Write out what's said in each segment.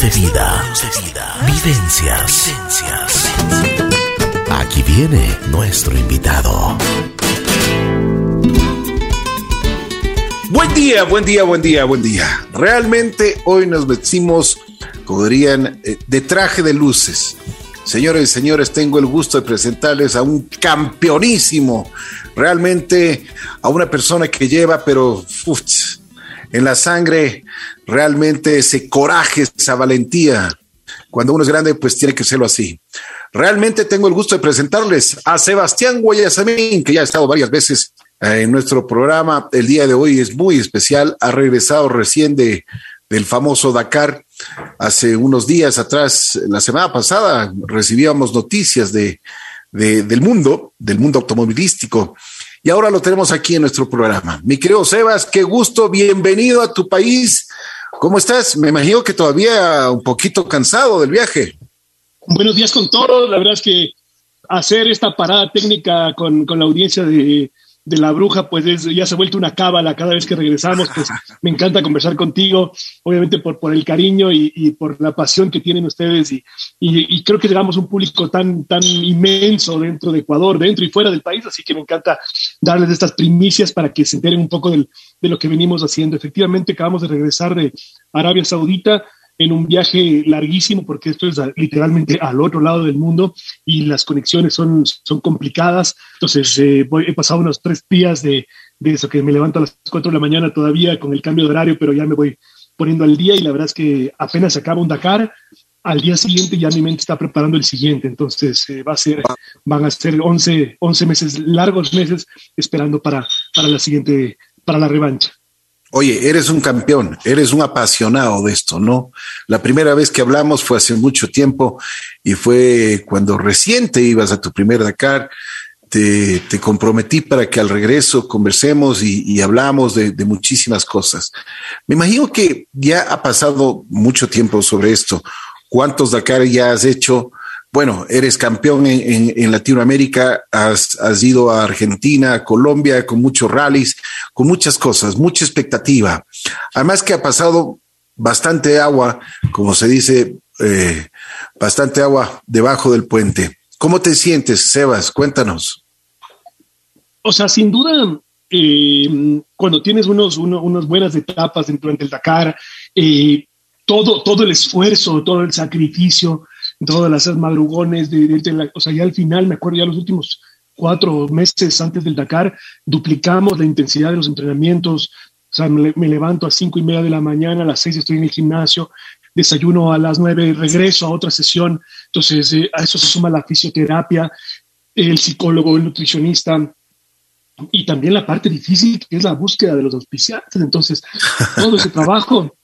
De vida. Vivencias. Aquí viene nuestro invitado. Buen día, buen día, buen día, buen día. Realmente hoy nos vestimos, como dirían, eh, de traje de luces. Señores y señores, tengo el gusto de presentarles a un campeonísimo, realmente a una persona que lleva, pero en la sangre, realmente ese coraje, esa valentía. Cuando uno es grande, pues tiene que serlo así. Realmente tengo el gusto de presentarles a Sebastián Guayasamín, que ya ha estado varias veces eh, en nuestro programa. El día de hoy es muy especial. Ha regresado recién de, del famoso Dakar. Hace unos días atrás, la semana pasada, recibíamos noticias de, del mundo, del mundo automovilístico. Y ahora lo tenemos aquí en nuestro programa. Mi querido Sebas, qué gusto, bienvenido a tu país. ¿Cómo estás? Me imagino que todavía un poquito cansado del viaje. Buenos días con todos. La verdad es que hacer esta parada técnica con, con la audiencia de, de la bruja, pues ya se ha vuelto una cábala cada vez que regresamos. Pues me encanta conversar contigo, obviamente por, por el cariño y, por la pasión que tienen ustedes. Y, y, creo que llegamos a un público tan, tan inmenso dentro de Ecuador, dentro y fuera del país. Así que me encanta darles estas primicias para que se enteren un poco del, de lo que venimos haciendo. Efectivamente, acabamos de regresar de Arabia Saudita en un viaje larguísimo, porque esto es literalmente al otro lado del mundo y las conexiones son, son complicadas. Entonces, eh, he pasado unos tres días de, de, eso, que me levanto a las cuatro de la mañana todavía con el cambio de horario, pero ya me voy poniendo al día y la verdad es que apenas acaba un Dakar, al día siguiente ya mi mente está preparando el siguiente. Entonces, eh, va a ser, van a ser 11, 11 meses, largos meses, esperando para, para la siguiente, para la revancha. Oye, eres un campeón, eres un apasionado de esto, ¿no? La primera vez que hablamos fue hace mucho tiempo y fue cuando reciente ibas a tu primer Dakar. Te, comprometí para que al regreso conversemos y, hablamos de, de, muchísimas cosas. Me imagino que ya ha pasado mucho tiempo sobre esto. ¿Cuántos Dakar ya has hecho? Bueno, eres campeón en, Latinoamérica, has, ido a Argentina, a Colombia, con muchos rallies, con muchas cosas, mucha expectativa. Además que ha pasado bastante agua, como se dice, eh, bastante agua debajo del puente. ¿Cómo te sientes, Sebas? Cuéntanos. O sea, sin duda, eh, cuando tienes unos, unas buenas etapas dentro del Dakar, eh, todo, todo el esfuerzo, todo el sacrificio, todas las madrugones, de, o sea, ya al final, me acuerdo ya los últimos cuatro meses antes del Dakar, duplicamos la intensidad de los entrenamientos, o sea, me, levanto a cinco y media de la mañana, a las seis estoy en el gimnasio, desayuno a las nueve, regreso a otra sesión, entonces eh, a eso se suma la fisioterapia, el psicólogo, el nutricionista, y también la parte difícil que es la búsqueda de los auspiciantes. Entonces, todo ese trabajo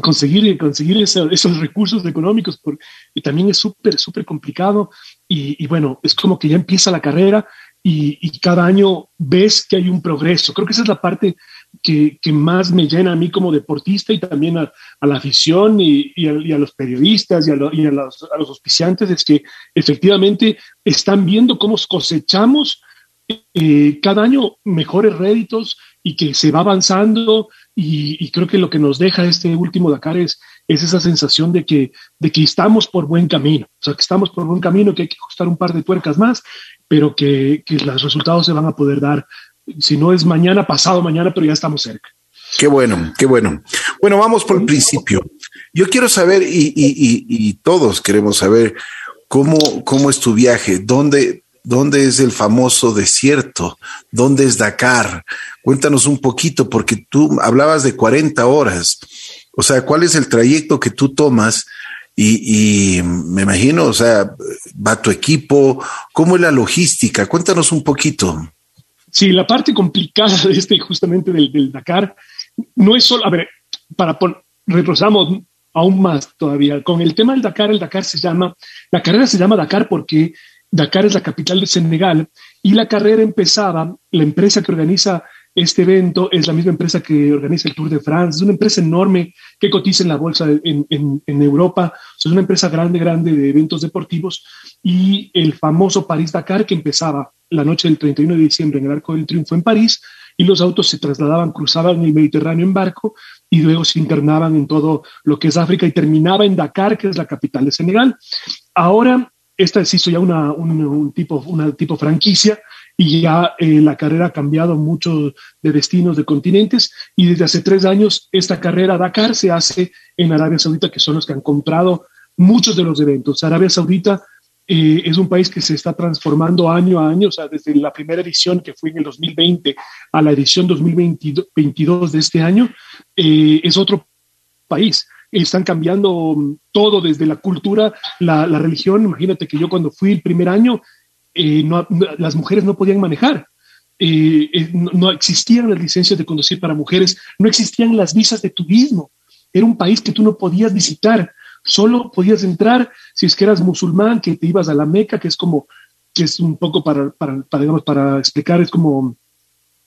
conseguir, conseguir esos recursos económicos porque también es súper, súper complicado y, bueno, es como que ya empieza la carrera y, cada año ves que hay un progreso. Creo que esa es la parte que, más me llena a mí como deportista y también a, la afición y, a, los periodistas y, a, los, a los auspiciantes, es que efectivamente están viendo cómo cosechamos eh, cada año mejores réditos y que se va avanzando y, creo que lo que nos deja este último Dakar es, es esa sensación de que, de que estamos por buen camino, o sea, que estamos por buen camino, que hay que ajustar un par de tuercas más, pero que, que los resultados se van a poder dar, si no es mañana, pasado mañana, pero ya estamos cerca. Qué bueno, qué bueno. Bueno, vamos por el principio. Yo quiero saber, y, y, y, todos queremos saber, cómo, cómo es tu viaje, dónde, ¿Dónde es el famoso desierto? ¿Dónde es Dakar? Cuéntanos un poquito, porque tú hablabas de 40 horas. O sea, ¿cuál es el trayecto que tú tomas? Y, me imagino, o sea, va tu equipo, ¿cómo es la logística? Cuéntanos un poquito. Sí, la parte complicada de este, justamente del, Dakar, no es solo, a ver, para retrocedamos aún más todavía. Con el tema del Dakar, el Dakar se llama, la carrera se llama Dakar porque Dakar es la capital de Senegal y la carrera empezaba, la empresa que organiza este evento es la misma empresa que organiza el Tour de France, es una empresa enorme que cotiza en la bolsa en, Europa, es una empresa grande, grande de eventos deportivos y el famoso París-Dakar que empezaba la noche del 31 de diciembre en el Arco del Triunfo en París y los autos se trasladaban, cruzaban el Mediterráneo en barco y luego se internaban en todo lo que es África y terminaba en Dakar, que es la capital de Senegal. Ahora, esta se hizo ya una, un, tipo, una tipo franquicia y ya eh, la carrera ha cambiado mucho de destinos, de continentes, y desde hace tres años esta carrera Dakar se hace en Arabia Saudita, que son los que han comprado muchos de los eventos. Arabia Saudita eh, es un país que se está transformando año a año, o sea, desde la primera edición que fue en el 2020 a la edición 2022 de este año, eh, es otro país. Están cambiando mm, todo desde la cultura, la, religión. Imagínate que yo cuando fui el primer año, eh, las mujeres no podían manejar. no, no, existían las licencias de conducir para mujeres, no existían las visas de turismo. Era un país que tú no podías visitar solo podías entrar si es que eras musulmán, que te ibas a la Meca, que es como, que es un poco para, para, digamos, para explicar, es como,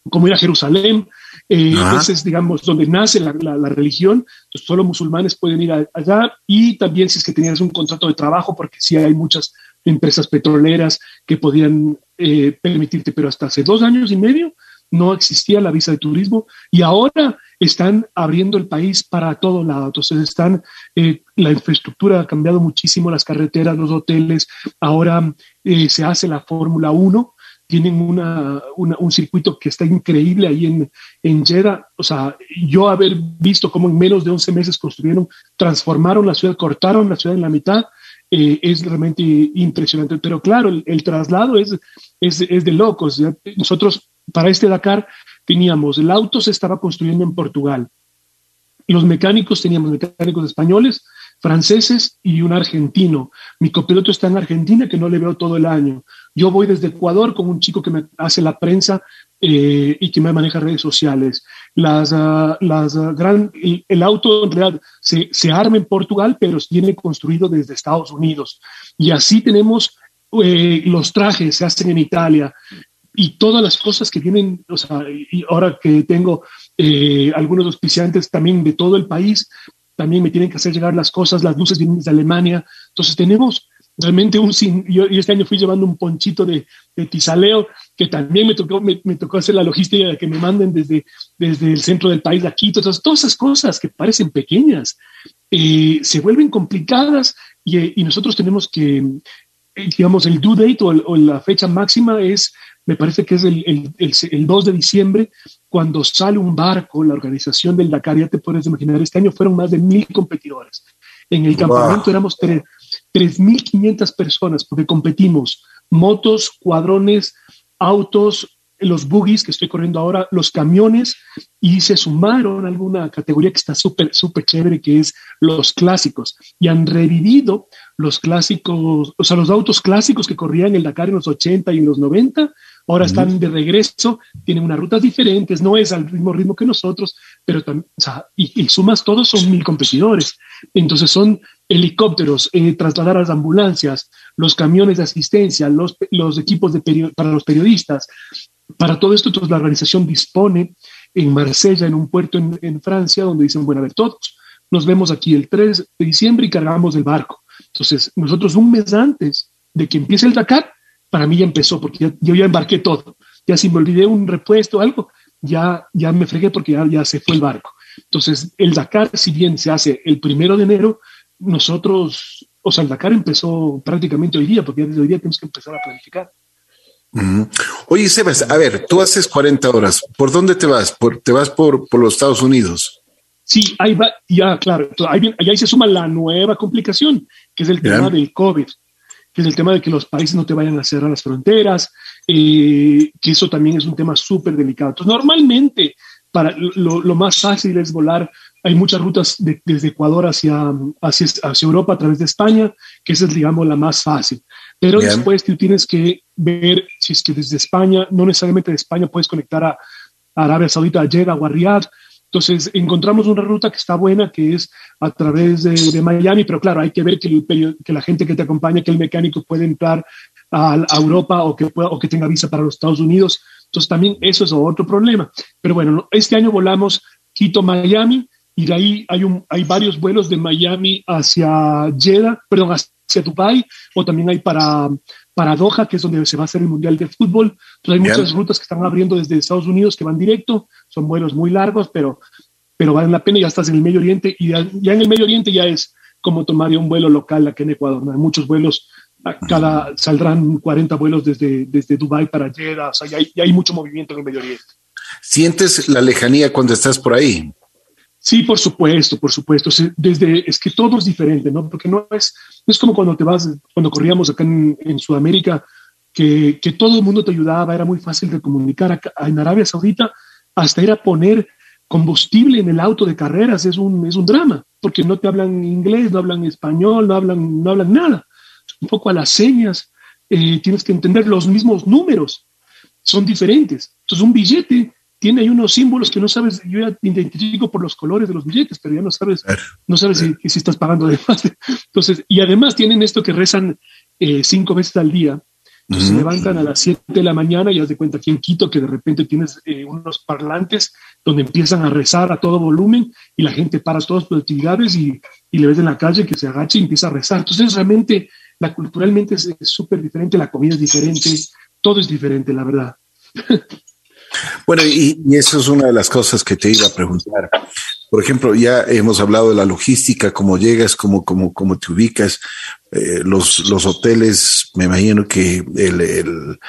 como ir a Jerusalén, eh, ese es, digamos, donde nace la, la, religión, entonces solo musulmanes pueden ir allá. Y también si es que tenías un contrato de trabajo, porque sí hay muchas empresas petroleras que podían eh, permitirte, pero hasta hace dos años y medio no existía la visa de turismo. Y ahora están abriendo el país para todo lado. Entonces están, eh, la infraestructura ha cambiado muchísimo, las carreteras, los hoteles, ahora eh, se hace la Fórmula 1, tienen una, un circuito que está increíble ahí en, en Jeddah. O sea, yo haber visto cómo en menos de 11 meses construyeron, transformaron la ciudad, cortaron la ciudad en la mitad, eh, es realmente impresionante. Pero claro, el, traslado es, es, es, de locos. Nosotros para este Dakar teníamos, el auto se estaba construyendo en Portugal. Los mecánicos teníamos mecánicos españoles, franceses y un argentino. Mi copiloto está en Argentina, que no le veo todo el año. Yo voy desde Ecuador con un chico que me hace la prensa eh, y que me maneja redes sociales. Las, ah, las, ah, gran, el, auto en realidad se, se, arma en Portugal, pero viene construido desde Estados Unidos. Y así tenemos eh, los trajes, se hacen en Italia y todas las cosas que vienen, o y ahora que tengo eh, algunos auspiciantes también de todo el país, también me tienen que hacer llegar las cosas, las luces vienen desde Alemania, entonces tenemos realmente un, yo, yo este año fui llevando un ponchito de, de tisaleo, que también me tocó, me, tocó hacer la logística de que me manden desde, desde el centro del país de aquí, todas, todas esas cosas que parecen pequeñas, eh, se vuelven complicadas y, y, nosotros tenemos que, eh, digamos, el due date o, o, la fecha máxima es me parece que es el, el, 2 de diciembre, cuando sale un barco, la organización del Dakar, ya te puedes imaginar, este año fueron más de mil competidores. En el campamento éramos 3.500 personas, porque competimos motos, cuadrones, autos, los buggies que estoy corriendo ahora, los camiones, y se sumaron a alguna categoría que está súper, súper chévere, que es los clásicos. Y han revivido los clásicos, o sea, los autos clásicos que corrían en el Dakar en los 80 y en los 90, ahora están de regreso, tienen unas rutas diferentes, no es al mismo ritmo que nosotros, pero también, o sea, y, sumas todos son mil competidores. Entonces son helicópteros, eh, trasladar a las ambulancias, los camiones de asistencia, los, los equipos de para los periodistas. Para todo esto, entonces, la organización dispone en Marsella, en un puerto en, en Francia, donde dicen, bueno, a ver, todos nos vemos aquí el 3 de diciembre y cargamos el barco. Entonces, nosotros un mes antes de que empiece el Dakar, para mí ya empezó, porque yo ya embarqué todo. Ya si me olvidé un repuesto o algo, ya, ya me fregué porque ya, ya se fue el barco. Entonces, el Dakar, si bien se hace el primero de enero, nosotros, o sea, el Dakar empezó prácticamente hoy día, porque desde hoy día tenemos que empezar a planificar. Oye, Sebas, a ver, tú haces 40 horas. ¿Por dónde te vas? ¿Por, ¿Te vas por, por los Estados Unidos? Sí, ahí va, ya, claro. Ahí, ahí se suma la nueva complicación, que es el tema del COVID que es el tema de que los países no te vayan a cerrar las fronteras, eh, que eso también es un tema súper delicado. Entonces, normalmente, para lo, más fácil es volar. Hay muchas rutas desde Ecuador hacia, hacia, hacia, Europa a través de España, que esa es, digamos, la más fácil. Pero después tú tienes que ver si es que desde España, no necesariamente de España puedes conectar a, Arabia Saudita, a Jeddah o a Riyadh, entonces, encontramos una ruta que está buena, que es a través de, Miami, pero claro, hay que ver que, el, que, la gente que te acompaña, que el mecánico puede entrar a, Europa o que, pueda, o que tenga visa para los Estados Unidos. Entonces, también eso es otro problema. Pero bueno, este año volamos Quito-Miami y de ahí hay, un, hay varios vuelos de Miami hacia Jeddah, perdón, hacia Dubai, o también hay para, para Doha, que es donde se va a hacer el Mundial de Fútbol. Entonces hay muchas rutas que están abriendo desde Estados Unidos que van directo, son vuelos muy largos, pero pero vale la pena, ya estás en el Medio Oriente y ya, en el Medio Oriente ya es como tomar un vuelo local aquí en Ecuador. Hay muchos vuelos, cada saldrán 40 vuelos desde, desde Dubái para Jeddah, o sea, ya hay, ya hay mucho movimiento en el Medio Oriente. ¿Sientes la lejanía cuando estás por ahí? Sí, por supuesto, por supuesto. Desde, es que todo es diferente, ¿no? Porque no es, es como cuando te vas, cuando corríamos acá en, Sudamérica, que, que, todo el mundo te ayudaba, era muy fácil de comunicar. en Arabia Saudita, hasta ir a poner combustible en el auto de carreras es un, es un drama, porque no te hablan inglés, no hablan español, no hablan, no hablan nada. Un poco a las señas, eh, tienes que entender los mismos números, son diferentes. Entonces, un billete tiene ahí unos símbolos que no sabes, yo ya identifico por los colores de los billetes, pero ya no sabes, no sabes si, si, estás pagando de más. Entonces, y además tienen esto que rezan eh, cinco veces al día. Entonces se levantan a las 7 de la mañana y haz de cuenta aquí en Quito que de repente tienes eh, unos parlantes donde empiezan a rezar a todo volumen y la gente para todas sus actividades y, y le ves en la calle que se agacha y empieza a rezar. Entonces realmente, la, culturalmente es súper diferente, la comida es diferente, todo es diferente, la verdad. Bueno, y, eso es una de las cosas que te iba a preguntar. Por ejemplo, ya hemos hablado de la logística, cómo llegas, cómo, cómo, cómo te ubicas, eh, los, los hoteles, me imagino que el,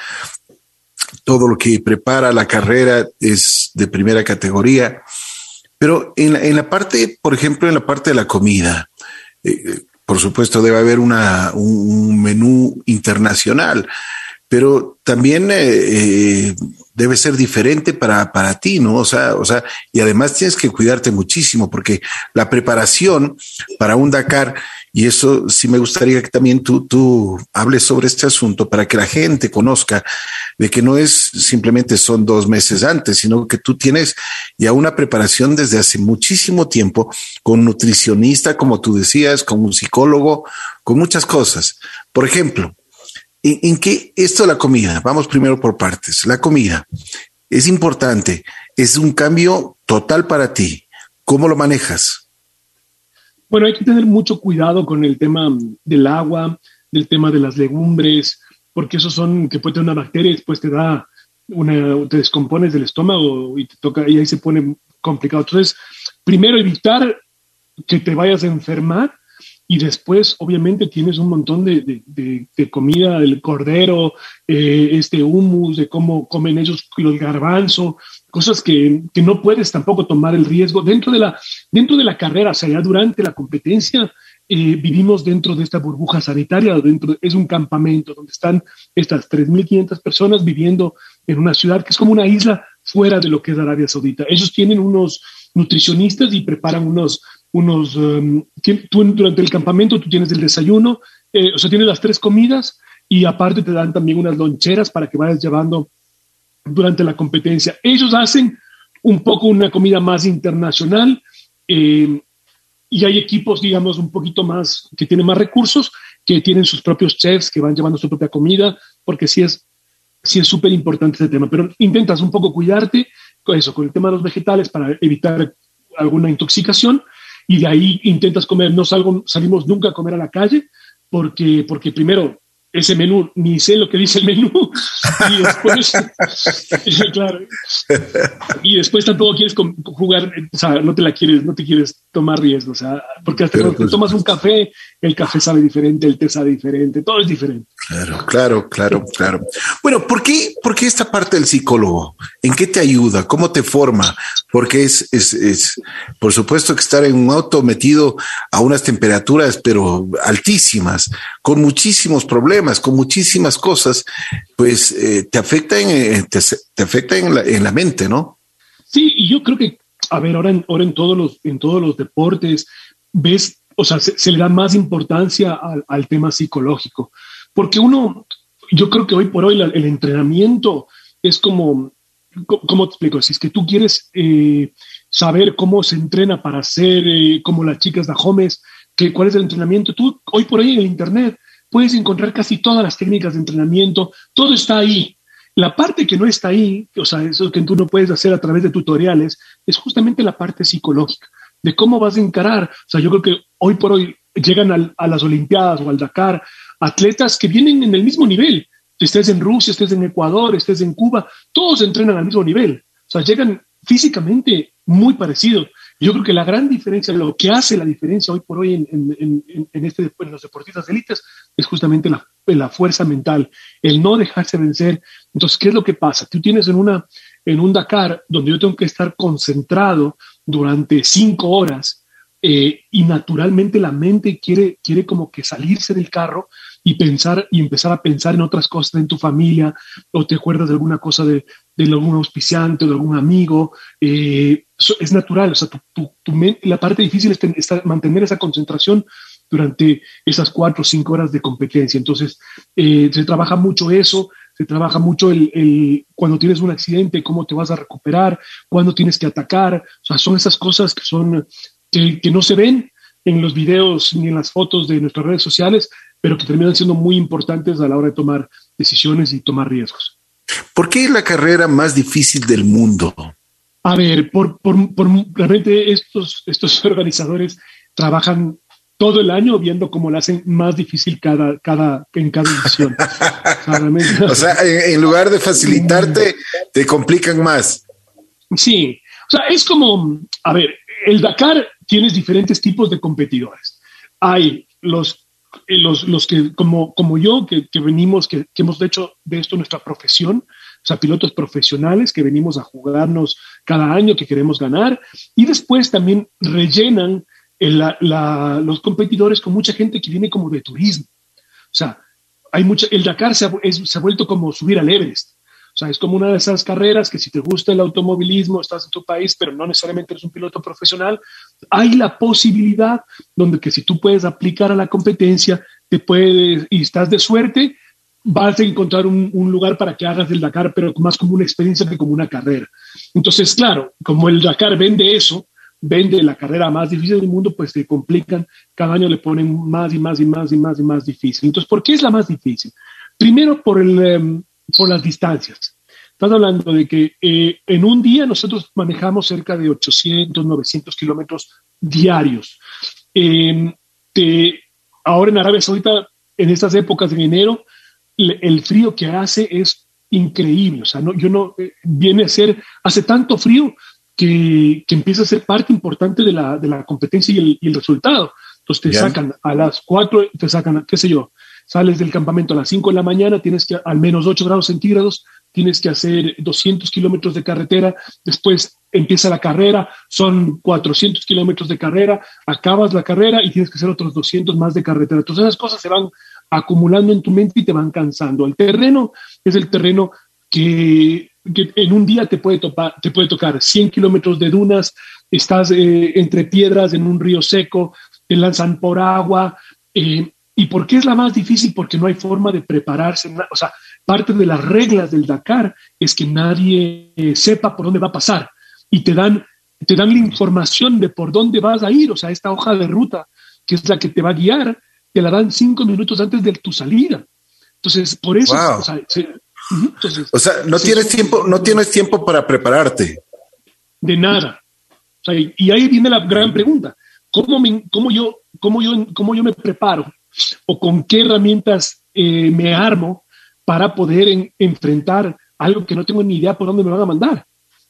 todo lo que prepara la carrera es de primera categoría. Pero en la, en la parte, por ejemplo, en la parte de la comida, eh, por supuesto, debe haber una, un menú internacional pero también eh, debe ser diferente para, para ti, ¿no? O sea, o sea, y además tienes que cuidarte muchísimo porque la preparación para un Dakar, y eso sí me gustaría que también tú, tú hables sobre este asunto para que la gente conozca de que no es simplemente son dos meses antes, sino que tú tienes ya una preparación desde hace muchísimo tiempo con nutricionista, como tú decías, con un psicólogo, con muchas cosas. Por ejemplo, ¿En, qué esto de la comida? Vamos primero por partes. La comida es importante, es un cambio total para ti. ¿Cómo lo manejas? Bueno, hay que tener mucho cuidado con el tema del agua, del tema de las legumbres, porque esos son que puede tener una bacteria y después te da una, te descompones del estómago y te toca y ahí se pone complicado. Entonces, primero evitar que te vayas a enfermar y después obviamente tienes un montón de, de, comida del cordero, eh, este humus, de cómo comen ellos los garbanzo, cosas que, que, no puedes tampoco tomar el riesgo. Dentro de la, dentro de la carrera, o sea, ya durante la competencia, eh, vivimos dentro de esta burbuja sanitaria, dentro, es un campamento donde están estas 3.500 personas viviendo en una ciudad que es como una isla fuera de lo que es Arabia Saudita. Ellos tienen unos nutricionistas y preparan unos unos, um, tú durante el campamento tú tienes el desayuno, eh, o sea, tienes las tres comidas y aparte te dan también unas loncheras para que vayas llevando durante la competencia. Ellos hacen un poco una comida más internacional eh, y hay equipos, digamos, un poquito más, que tienen más recursos, que tienen sus propios chefs, que van llevando su propia comida, porque sí es sí es súper importante ese tema, pero intentas un poco cuidarte con eso, con el tema de los vegetales para evitar alguna intoxicación y de ahí intentas comer, no salgo, salimos nunca a comer a la calle, porque, porque primero ese menú, ni sé lo que dice el menú, y después, claro, y después tampoco quieres jugar, o sea, no te la quieres, no te quieres tomar riesgo, o sea, porque hasta cuando pues tomas un café, el café sabe diferente, el té sabe diferente, todo es diferente. Claro, claro, claro, claro. Bueno, ¿por qué, por qué esta parte del psicólogo? ¿En qué te ayuda? ¿Cómo te forma? Porque es, es, es, por supuesto que estar en un auto metido a unas temperaturas, pero altísimas, con muchísimos problemas, con muchísimas cosas, pues eh, te afecta en, eh, te, afecta en la, en la mente, ¿no? Sí, y yo creo que, a ver, ahora en, ahora en todos los, en todos los deportes, ves o sea, se, le da más importancia al, tema psicológico, porque uno, yo creo que hoy por hoy el entrenamiento es como, ¿cómo te explico? Si es que tú quieres eh, saber cómo se entrena para ser eh, como las chicas de Homes, que, cuál es el entrenamiento, tú hoy por hoy en el Internet puedes encontrar casi todas las técnicas de entrenamiento, todo está ahí. La parte que no está ahí, o sea, eso que tú no puedes hacer a través de tutoriales, es justamente la parte psicológica de cómo vas a encarar. O sea, yo creo que hoy por hoy llegan a las Olimpiadas o al Dakar atletas que vienen en el mismo nivel. Estés en Rusia, estés en Ecuador, estés en Cuba, todos entrenan al mismo nivel. O sea, llegan físicamente muy parecidos. Yo creo que la gran diferencia, lo que hace la diferencia hoy por hoy en, este, en los deportistas de élites es justamente la, la, fuerza mental, el no dejarse vencer. Entonces, ¿qué es lo que pasa? Tú tienes en, una, en un Dakar donde yo tengo que estar concentrado durante cinco horas eh, y naturalmente la mente quiere, quiere como que salirse del carro y pensar y empezar a pensar en otras cosas en tu familia o te acuerdas de alguna cosa de, de algún auspiciante o de algún amigo. Eh, es natural, o sea, tu, la parte difícil es, mantener esa concentración durante esas cuatro o cinco horas de competencia. Entonces, eh, se trabaja mucho eso, se trabaja mucho el, el, cuando tienes un accidente, cómo te vas a recuperar, cuándo tienes que atacar. O sea, son esas cosas que son que, no se ven en los videos ni en las fotos de nuestras redes sociales, pero que terminan siendo muy importantes a la hora de tomar decisiones y tomar riesgos. ¿Por qué es la carrera más difícil del mundo? A ver, por, por, por, realmente estos, estos organizadores trabajan todo el año viendo cómo la hacen más difícil cada, cada, en cada edición. o sea, en, lugar de facilitarte, te complican más. Sí, o sea, es como, a ver, el Dakar tienes diferentes tipos de competidores. Hay los, eh, los, los que, como, como yo, que, que venimos, que, que, hemos hecho de esto nuestra profesión, o sea, pilotos profesionales que venimos a jugarnos cada año, que queremos ganar, y después también rellenan la, la, los competidores con mucha gente que viene como de turismo. O sea, hay mucha, el Dakar se ha, se ha vuelto como subir al Everest. O sea, es como una de esas carreras que si te gusta el automovilismo, estás en tu país, pero no necesariamente eres un piloto profesional, hay la posibilidad donde que si tú puedes aplicar a la competencia, te puedes, y estás de suerte, vas a encontrar un, un, lugar para que hagas el Dakar, pero más como una experiencia que como una carrera. Entonces, claro, como el Dakar vende eso, vende la carrera más difícil del mundo, pues te complican, cada año le ponen más y más y más y más y más difícil. Entonces, ¿por qué es la más difícil? Primero, por el, em, por las distancias. Estás hablando de que eh, en un día nosotros manejamos cerca de 800, 900 kilómetros diarios. Em, ahora en Arabia Saudita, en estas épocas de enero, el frío que hace es increíble. O sea, no, yo no, eh, viene a ser, hace tanto frío que, que, empieza a ser parte importante de la, de la competencia y el, y el resultado. Entonces te sacan a las 4, te sacan, qué sé yo, sales del campamento a las 5 de la mañana, tienes que al menos 8 grados centígrados, tienes que hacer 200 kilómetros de carretera, después empieza la carrera, son 400 kilómetros de carrera, acabas la carrera y tienes que hacer otros 200 más de carretera. Entonces esas cosas se van acumulando en tu mente y te van cansando. El terreno es el terreno que, en un día te puede, tocar 100 kilómetros de dunas, estás eh, entre piedras en un río seco, te lanzan por agua, eh, ¿Y por qué es la más difícil? Porque no hay forma de prepararse. O sea, parte de las reglas del Dakar es que nadie eh, sepa por dónde va a pasar y te dan, te dan la información de por dónde vas a ir. O sea, esta hoja de ruta, que es la que te va a guiar, te la dan cinco minutos antes de tu salida. Entonces, por eso. O sea, no tienes tiempo, no tienes tiempo para prepararte. De nada. O sea, y ahí viene la gran pregunta. ¿Cómo, me, cómo, yo, cómo, yo, ¿Cómo yo me preparo o con qué herramientas eh, me armo para poder enfrentar algo que no tengo ni idea por dónde me van a mandar.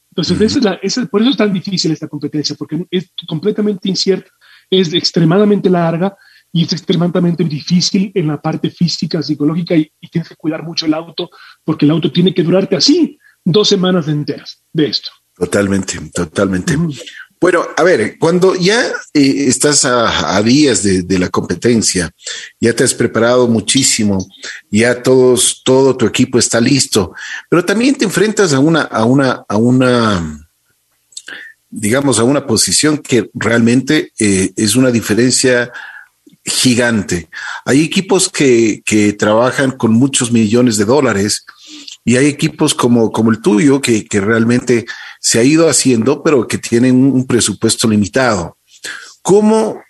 Entonces, es por eso es tan difícil esta competencia, porque es completamente incierta, es extremadamente larga y es extremadamente difícil en la parte física, psicológica y, tienes que cuidar mucho el auto porque el auto tiene que durarte así dos semanas enteras de esto. Totalmente, totalmente. Bueno, a ver, cuando ya eh, estás a, días de, la competencia, ya te has preparado muchísimo, ya todos, todo tu equipo está listo, pero también te enfrentas a una, a una, a una, digamos, a una posición que realmente eh, es una diferencia gigante. Hay equipos que, que trabajan con muchos millones de dólares y hay equipos como, como el tuyo que, que realmente se ha ido haciendo, pero que tienen un presupuesto limitado. ¿Cómo,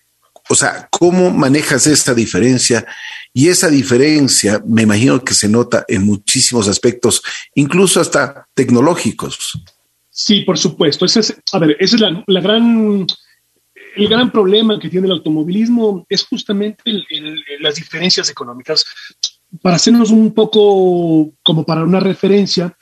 o sea, cómo manejas esta diferencia? Y esa diferencia me imagino que se nota en muchísimos aspectos, incluso hasta tecnológicos. Sí, por supuesto. Ese es, a ver, ese es la, la gran, el gran problema que tiene el automovilismo es justamente las diferencias económicas. Para hacernos un poco como para una referencia,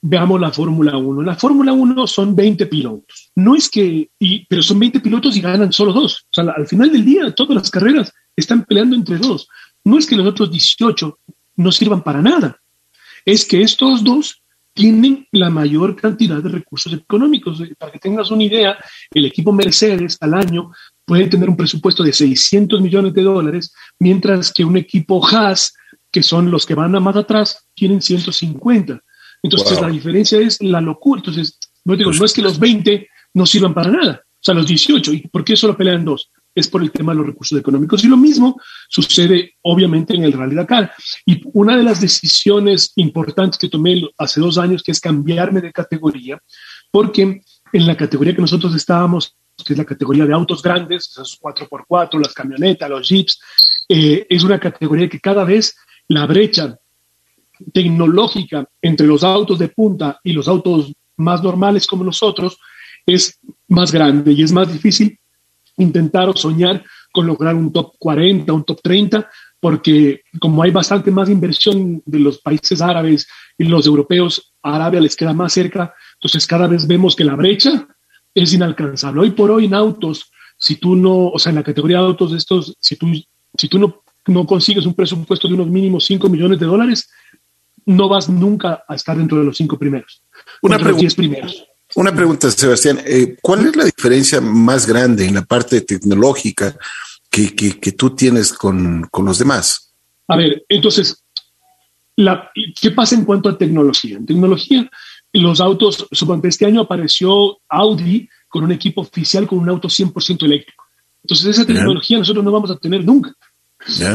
veamos la Fórmula 1. La Fórmula 1 son 20 pilotos. No es que, y, pero son 20 pilotos y ganan solo dos. O sea, al final del día, todas las carreras están peleando entre dos. No es que los otros 18 no sirvan para nada. Es que estos dos tienen la mayor cantidad de recursos económicos. Para que tengas una idea, el equipo Mercedes al año puede tener un presupuesto de 600 millones de dólares, mientras que un equipo Haas, que son los que van a más atrás, tienen 150. Entonces la diferencia es la locura. Entonces, no, digo, no es que los 20 no sirvan para nada, o sea, los 18. ¿Y por qué solo pelean dos? Es por el tema de los recursos económicos. Y lo mismo sucede, obviamente, en el Rally Dakar. Y una de las decisiones importantes que tomé hace dos años, que es cambiarme de categoría, porque en la categoría que nosotros estábamos que es la categoría de autos grandes, esos 4x4, las camionetas, los jeeps, eh, es una categoría que cada vez la brecha tecnológica entre los autos de punta y los autos más normales como nosotros es más grande y es más difícil intentar o soñar con lograr un top 40, un top 30, porque como hay bastante más inversión de los países árabes y los europeos, Arabia les queda más cerca, entonces cada vez vemos que la brecha es inalcanzable. Hoy por hoy en autos, si tú no, o sea, en la categoría de autos de estos, si tú, si tú no, no consigues un presupuesto de unos mínimos 5 millones de dólares, no vas nunca a estar dentro de los cinco primeros. Una, primeros. Una pregunta, Sebastián. Eh, ¿Cuál es la diferencia más grande en la parte tecnológica que, que, tú tienes con, con, los demás? A ver, entonces, la, ¿qué pasa en cuanto a tecnología? En tecnología, los autos, este año apareció Audi con un equipo oficial con un auto 100% eléctrico. Entonces, esa tecnología nosotros no vamos a tener nunca.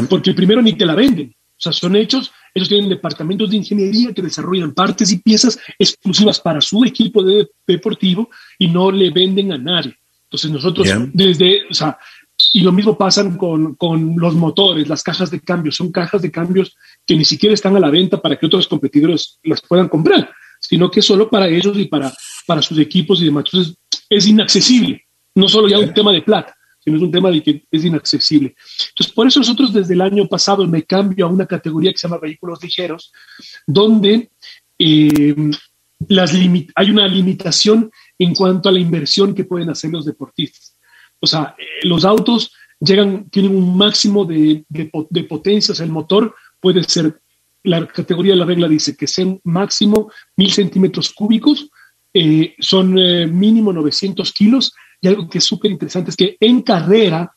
Porque primero ni te la venden. O sea, son hechos, ellos tienen departamentos de ingeniería que desarrollan partes y piezas exclusivas para su equipo de, deportivo y no le venden a nadie. Entonces nosotros desde, o sea, y lo mismo pasa con, con, los motores, las cajas de cambios, son cajas de cambios que ni siquiera están a la venta para que otros competidores las puedan comprar sino que solo para ellos y para, para sus equipos y demás. Entonces, es inaccesible. No solo ya un tema de plata, es un tema de que es inaccesible. Entonces, por eso nosotros desde el año pasado me cambio a una categoría que se llama vehículos ligeros, donde eh, las hay una limitación en cuanto a la inversión que pueden hacer los deportistas. O sea, eh, los autos llegan, tienen un máximo de, de, de potencia, o sea, el motor puede ser la categoría de la regla dice que sean máximo mil centímetros cúbicos, eh, son mínimo 900 kilos, y algo que es súper interesante es que en carrera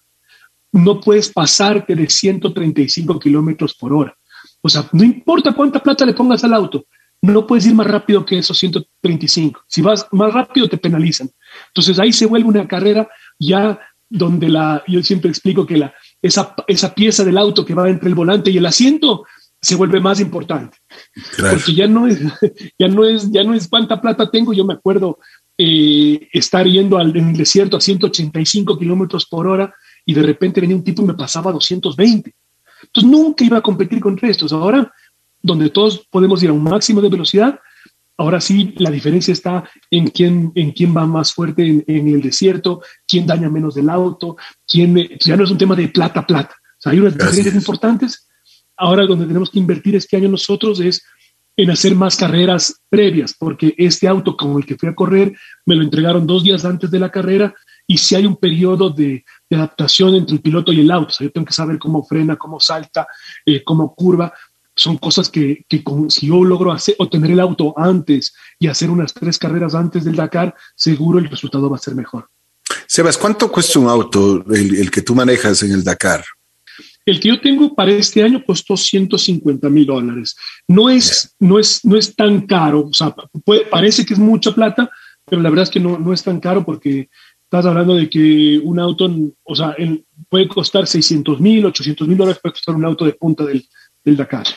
no puedes pasarte de 135 kilómetros por hora. O sea, no importa cuánta plata le pongas al auto, no puedes ir más rápido que esos 135. Si vas más rápido, te penalizan. Entonces ahí se vuelve una carrera ya donde la, yo siempre explico que la, esa, esa pieza del auto que va entre el volante y el asiento se vuelve más importante. Porque ya no es, ya no es, ya no es cuánta plata tengo. Yo me acuerdo eh, estar yendo al, en el desierto a 185 kilómetros por hora y de repente venía un tipo y me pasaba a 220. Entonces nunca iba a competir contra estos. Ahora, donde todos podemos ir a un máximo de velocidad, ahora sí la diferencia está en quién, en quién va más fuerte en, el desierto, quién daña menos del auto, quién, ya no es un tema de plata, plata. O sea, hay unas diferencias importantes ahora donde tenemos que invertir este año nosotros es en hacer más carreras previas, porque este auto con el que fui a correr me lo entregaron dos días antes de la carrera y si hay un periodo de, adaptación entre el piloto y el auto, o sea, yo tengo que saber cómo frena, cómo salta, eh, cómo curva, son cosas que, que si yo logro hacer, o tener el auto antes y hacer unas tres carreras antes del Dakar, seguro el resultado va a ser mejor. Sebas, ¿cuánto cuesta un auto el que tú manejas en el Dakar? El que yo tengo para este año costó 150 mil dólares. No es, no, es, no es tan caro, o sea, parece que es mucha plata, pero la verdad es que no, no es tan caro porque estás hablando de que un auto, o sea, puede costar 600 mil, 800 mil dólares, puede costar un auto de punta del, del Dakar.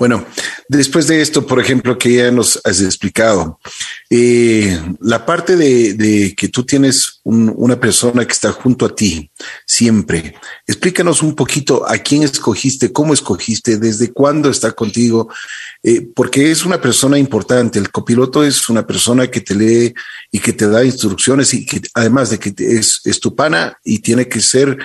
Bueno, después de esto, por ejemplo, que ya nos has explicado, eh, la parte de, que tú tienes una persona que está junto a ti siempre, explícanos un poquito a quién escogiste, cómo escogiste, desde cuándo está contigo, eh, porque es una persona importante. El copiloto es una persona que te lee y que te da instrucciones y que además de que es, es tu pana y tiene que ser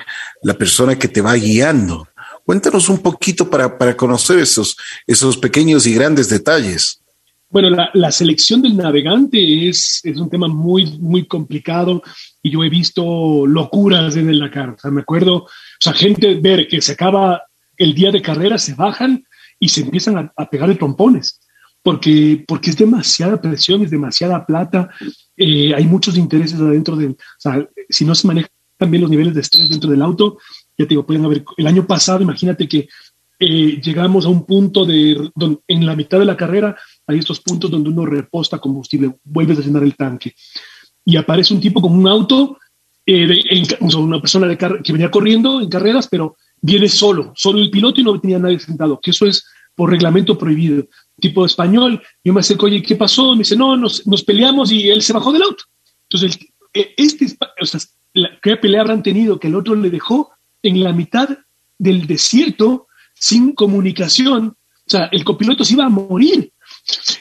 la persona que te va guiando. Cuéntanos un poquito para, para conocer esos, esos pequeños y grandes detalles. Bueno, la, selección del navegante es, es, un tema muy, muy complicado y yo he visto locuras en. O sea, me acuerdo, o sea, gente ver que se acaba el día de carrera, se bajan y se empiezan a, pegar de trompones, porque, porque es demasiada presión, es demasiada plata, eh, hay muchos intereses adentro de, o sea, si no se manejan bien los niveles de estrés dentro del auto, ya te digo, pueden haber, el año pasado, imagínate que eh, llegamos a un punto de, en la mitad de la carrera, hay estos puntos donde uno reposta combustible, vuelves a llenar el tanque y aparece un tipo con un auto, eh, una persona de que venía corriendo en carreras, pero viene solo, solo el piloto y no tenía nadie sentado, que eso es por reglamento prohibido. Tipo español, yo me acerco, oye, ¿qué pasó? Me dice, no, nos, nos peleamos y él se bajó del auto. Entonces, eh, este, o sea, ¿qué pelea habrán tenido que el otro le dejó en la mitad del desierto sin comunicación? O sea, el copiloto se iba a morir.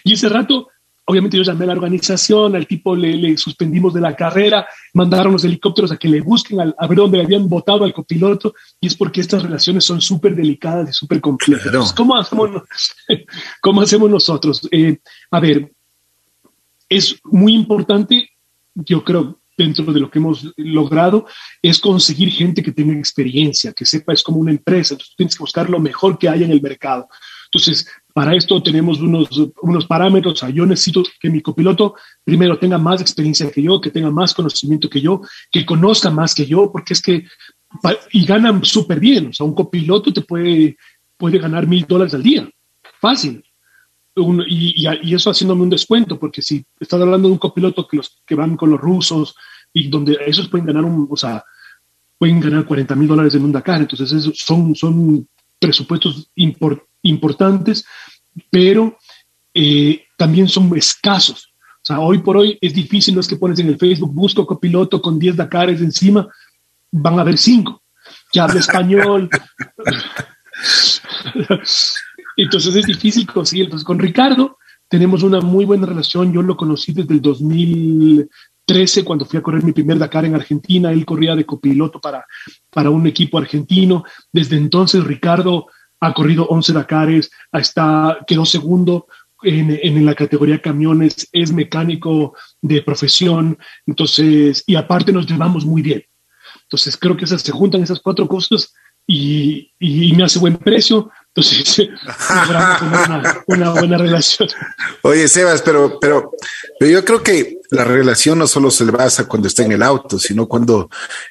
Y ese rato Obviamente yo llamé a la organización, al tipo le, suspendimos de la carrera, mandaron los helicópteros a que le busquen a ver dónde le habían votado al copiloto, y es porque estas relaciones son súper delicadas y súper complejas. ¿Cómo, hacemos, ¿Cómo hacemos nosotros? Eh, a ver, es muy importante, yo creo, dentro de lo que hemos logrado, es conseguir gente que tenga experiencia, que sepa, es como una empresa, entonces tienes que buscar lo mejor que haya en el mercado. Entonces, para esto tenemos unos, unos parámetros. yo necesito que mi copiloto primero tenga más experiencia que yo, que tenga más conocimiento que yo, que conozca más que yo, porque es que, y ganan súper bien. O sea, un copiloto te puede, puede ganar mil dólares al día. Fácil. Y, eso haciéndome un descuento, porque si estás hablando de un copiloto que, los, que van con los rusos y donde esos pueden ganar un, o sea, pueden ganar 40 mil dólares en un Dakar. Entonces, esos son, son presupuestos importantes, pero eh, también son escasos. O sea, hoy por hoy es difícil, no es que pones en el Facebook, busco copiloto con 10 Dakares encima, van a haber 5 que habla español. Entonces es difícil conseguir. Entonces con Ricardo tenemos una muy buena relación. Yo lo conocí desde el 2013 cuando fui a correr mi primer Dakar en Argentina. Él corría de copiloto para, para un equipo argentino. Desde entonces Ricardo ha corrido 11 Dakares, está, quedó segundo en, en, la categoría camiones, es mecánico de profesión, entonces, y aparte nos llevamos muy bien. Entonces, creo que esas, se juntan esas cuatro cosas y, y me hace buen precio, entonces una, una, buena relación. Oye, Sebas, pero, pero, pero yo creo que la relación no solo se le basa cuando está en el auto, sino cuando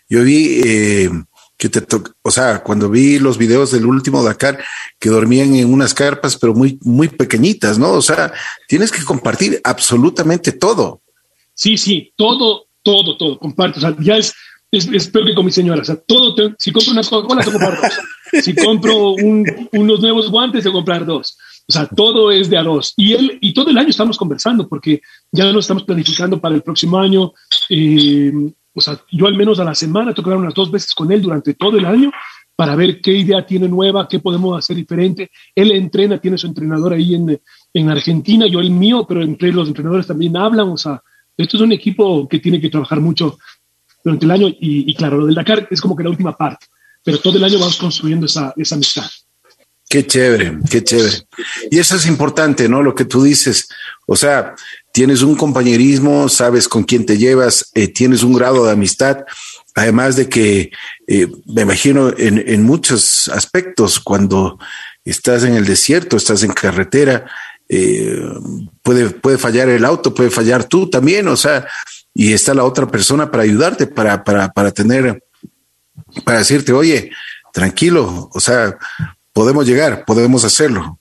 yo vi... Eh, que te o sea, cuando vi los videos del último Dakar, que dormían en unas carpas, pero muy, muy pequeñitas, ¿no? O sea, tienes que compartir absolutamente todo. Sí, sí, todo, todo, todo, comparto. O sea, ya es, es, peor que con mi señora. O sea, todo, si compro una Coca-Cola, comprar dos. Si compro unos nuevos guantes, que comprar dos. O sea, todo es de a dos. Y él, y todo el año estamos conversando porque ya lo estamos planificando para el próximo año. Eh, o sea, yo al menos a la semana tengo que hablar unas dos veces con él durante todo el año para ver qué idea tiene nueva, qué podemos hacer diferente. Él entrena, tiene su entrenador ahí en, en Argentina, yo el mío, pero entre los entrenadores también hablan. O sea, esto es un equipo que tiene que trabajar mucho durante el año y, y claro, lo del Dakar es como que la última parte, pero todo el año vamos construyendo esa, esa amistad. Qué chévere, qué chévere. Y eso es importante, ¿no? Lo que tú dices. O sea, tienes un compañerismo, sabes con quién te llevas, eh, tienes un grado de amistad, además de que eh, me imagino en, en, muchos aspectos, cuando estás en el desierto, estás en carretera, eh, puede, puede fallar el auto, puede fallar tú también, o sea, y está la otra persona para ayudarte, para, para, para tener, para decirte, oye, tranquilo, o sea, podemos llegar, podemos hacerlo.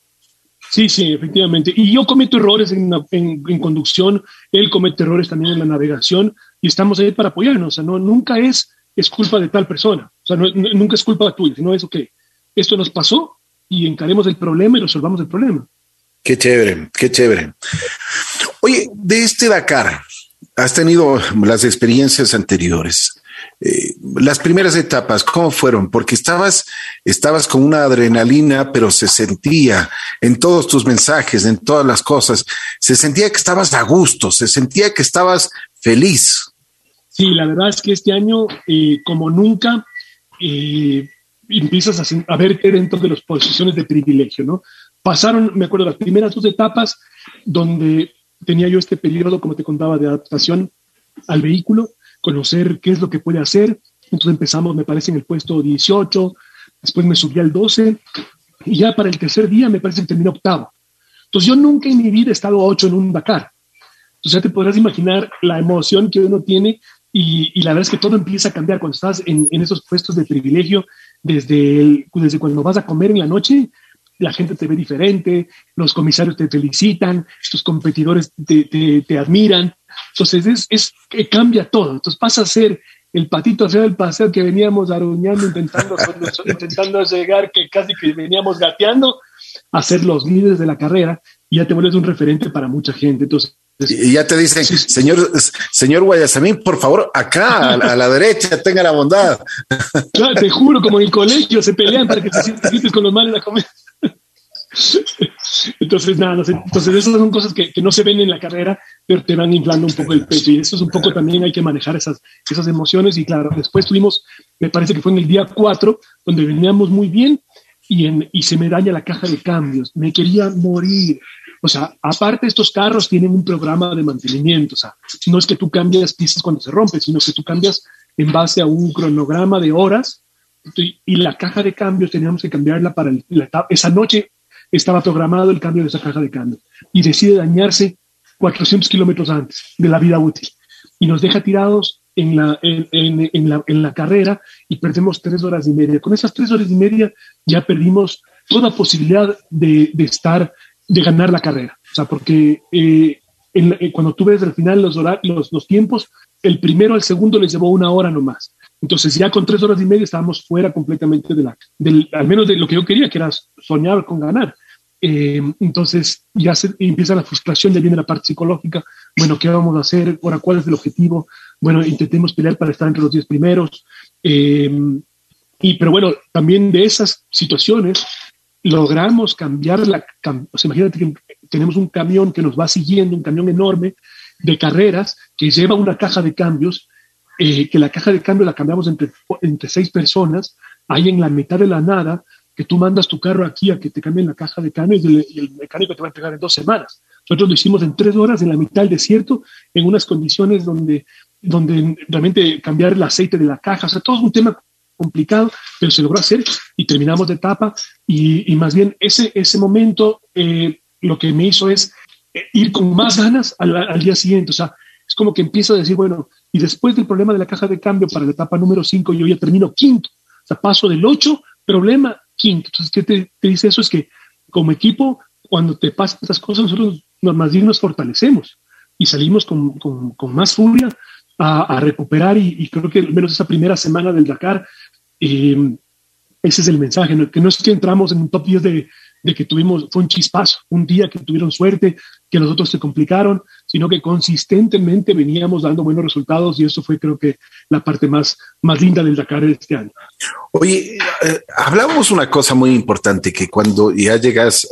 Sí, sí, efectivamente. Y yo cometo errores en, en, conducción, él comete errores también en la navegación y estamos ahí para apoyarnos. O sea, no, nunca es, es culpa de tal persona. O sea, nunca es culpa tuya, sino es, ok, esto nos pasó y encaremos el problema y resolvamos el problema. Qué chévere, qué chévere. Oye, de este Dakar, has tenido las experiencias anteriores. Eh, las primeras etapas, ¿cómo fueron? Porque estabas, estabas con una adrenalina, pero se sentía en todos tus mensajes, en todas las cosas, se sentía que estabas a gusto, se sentía que estabas feliz. Sí, la verdad es que este año, eh, como nunca, eh, empiezas a, a, verte dentro de las posiciones de privilegio, ¿no? pasaron, me acuerdo, las primeras dos etapas donde tenía yo este periodo, como te contaba, de adaptación al vehículo, conocer qué es lo que puede hacer. Entonces empezamos, me parece, en el puesto 18, después me subí al 12 y ya para el tercer día me parece que terminé octavo. Entonces yo nunca en mi vida he estado a 8 en un Dakar. Entonces ya te podrás imaginar la emoción que uno tiene y, la verdad es que todo empieza a cambiar cuando estás en, esos puestos de privilegio, desde, desde cuando vas a comer en la noche, la gente te ve diferente, los comisarios te felicitan, tus competidores te, te, admiran. Entonces es, es, que cambia todo. Entonces pasa a ser el patito hacia el paseo que veníamos aruñando, intentando, intentando llegar, que casi que veníamos gateando, a ser los líderes de la carrera y ya te vuelves un referente para mucha gente. Entonces, y ya te dicen, señor, señor Guayasamín, por favor, acá, a la, derecha, tenga la bondad. Claro, te juro, como en el colegio se pelean para que te sientes con los males de la comida. Entonces, nada, entonces esas son cosas que, que, no se ven en la carrera, pero te van inflando un poco el pecho y eso es un poco también hay que manejar esas, esas emociones. Y claro, después tuvimos, me parece que fue en el día 4, donde veníamos muy bien y, y se me daña la caja de cambios, me quería morir. O sea, aparte estos carros tienen un programa de mantenimiento, o sea, no es que tú cambias piezas cuando se rompe, sino que tú cambias en base a un cronograma de horas. Y la caja de cambios teníamos que cambiarla para. Esa noche estaba programado el cambio de esa caja de cambios y decide dañarse 400 kilómetros antes de la vida útil y nos deja tirados en la, en, la, en la carrera y perdemos tres horas y media. Con esas tres horas y media ya perdimos toda posibilidad de, de estar, de ganar la carrera. O sea, porque eh, eh, cuando tú ves al final los, los, los tiempos, el primero al segundo les llevó una hora nomás. Entonces ya con tres horas y media estábamos fuera completamente de la, del, al menos de lo que yo quería, que era soñar con ganar. Eh, entonces ya se, empieza la frustración, ya viene la parte psicológica. Bueno, ¿qué vamos a hacer? Ahora, ¿cuál es el objetivo? Bueno, intentemos pelear para estar entre los diez primeros. Eh, y, pero bueno, también de esas situaciones logramos cambiar la... O sea, imagínate que tenemos un camión que nos va siguiendo, un camión enorme de carreras que lleva una caja de cambios, eh, que la caja de cambios la cambiamos entre, entre seis personas, ahí en la mitad de la nada, que tú mandas tu carro aquí a que te cambien la caja de cambios y el, mecánico te va a entregar en dos semanas. Nosotros lo hicimos en tres horas en la mitad del desierto, en unas condiciones donde, donde realmente cambiar el aceite de la caja, o sea, todo es un tema complicado, pero se logró hacer y terminamos de etapa. Y, más bien ese, ese momento eh, lo que me hizo es eh, ir con más ganas al, al, día siguiente, o sea, es como que empiezo a decir, bueno, y después del problema de la caja de cambio para la etapa número 5, yo ya termino quinto, o sea, paso del 8, problema quinto. Entonces, ¿qué te, dice eso? Es que como equipo, cuando te pasan estas cosas, nosotros más bien nos fortalecemos y salimos con, con, más furia a, recuperar y, creo que al menos esa primera semana del Dakar, eh, ese es el mensaje, que no es que entramos en un top 10 de, de que tuvimos, fue un chispazo, un día que tuvieron suerte, que los otros se complicaron, sino que consistentemente veníamos dando buenos resultados y eso fue creo que la parte más, más linda del Dakar este año. Oye, eh, hablamos una cosa muy importante, que cuando ya llegas,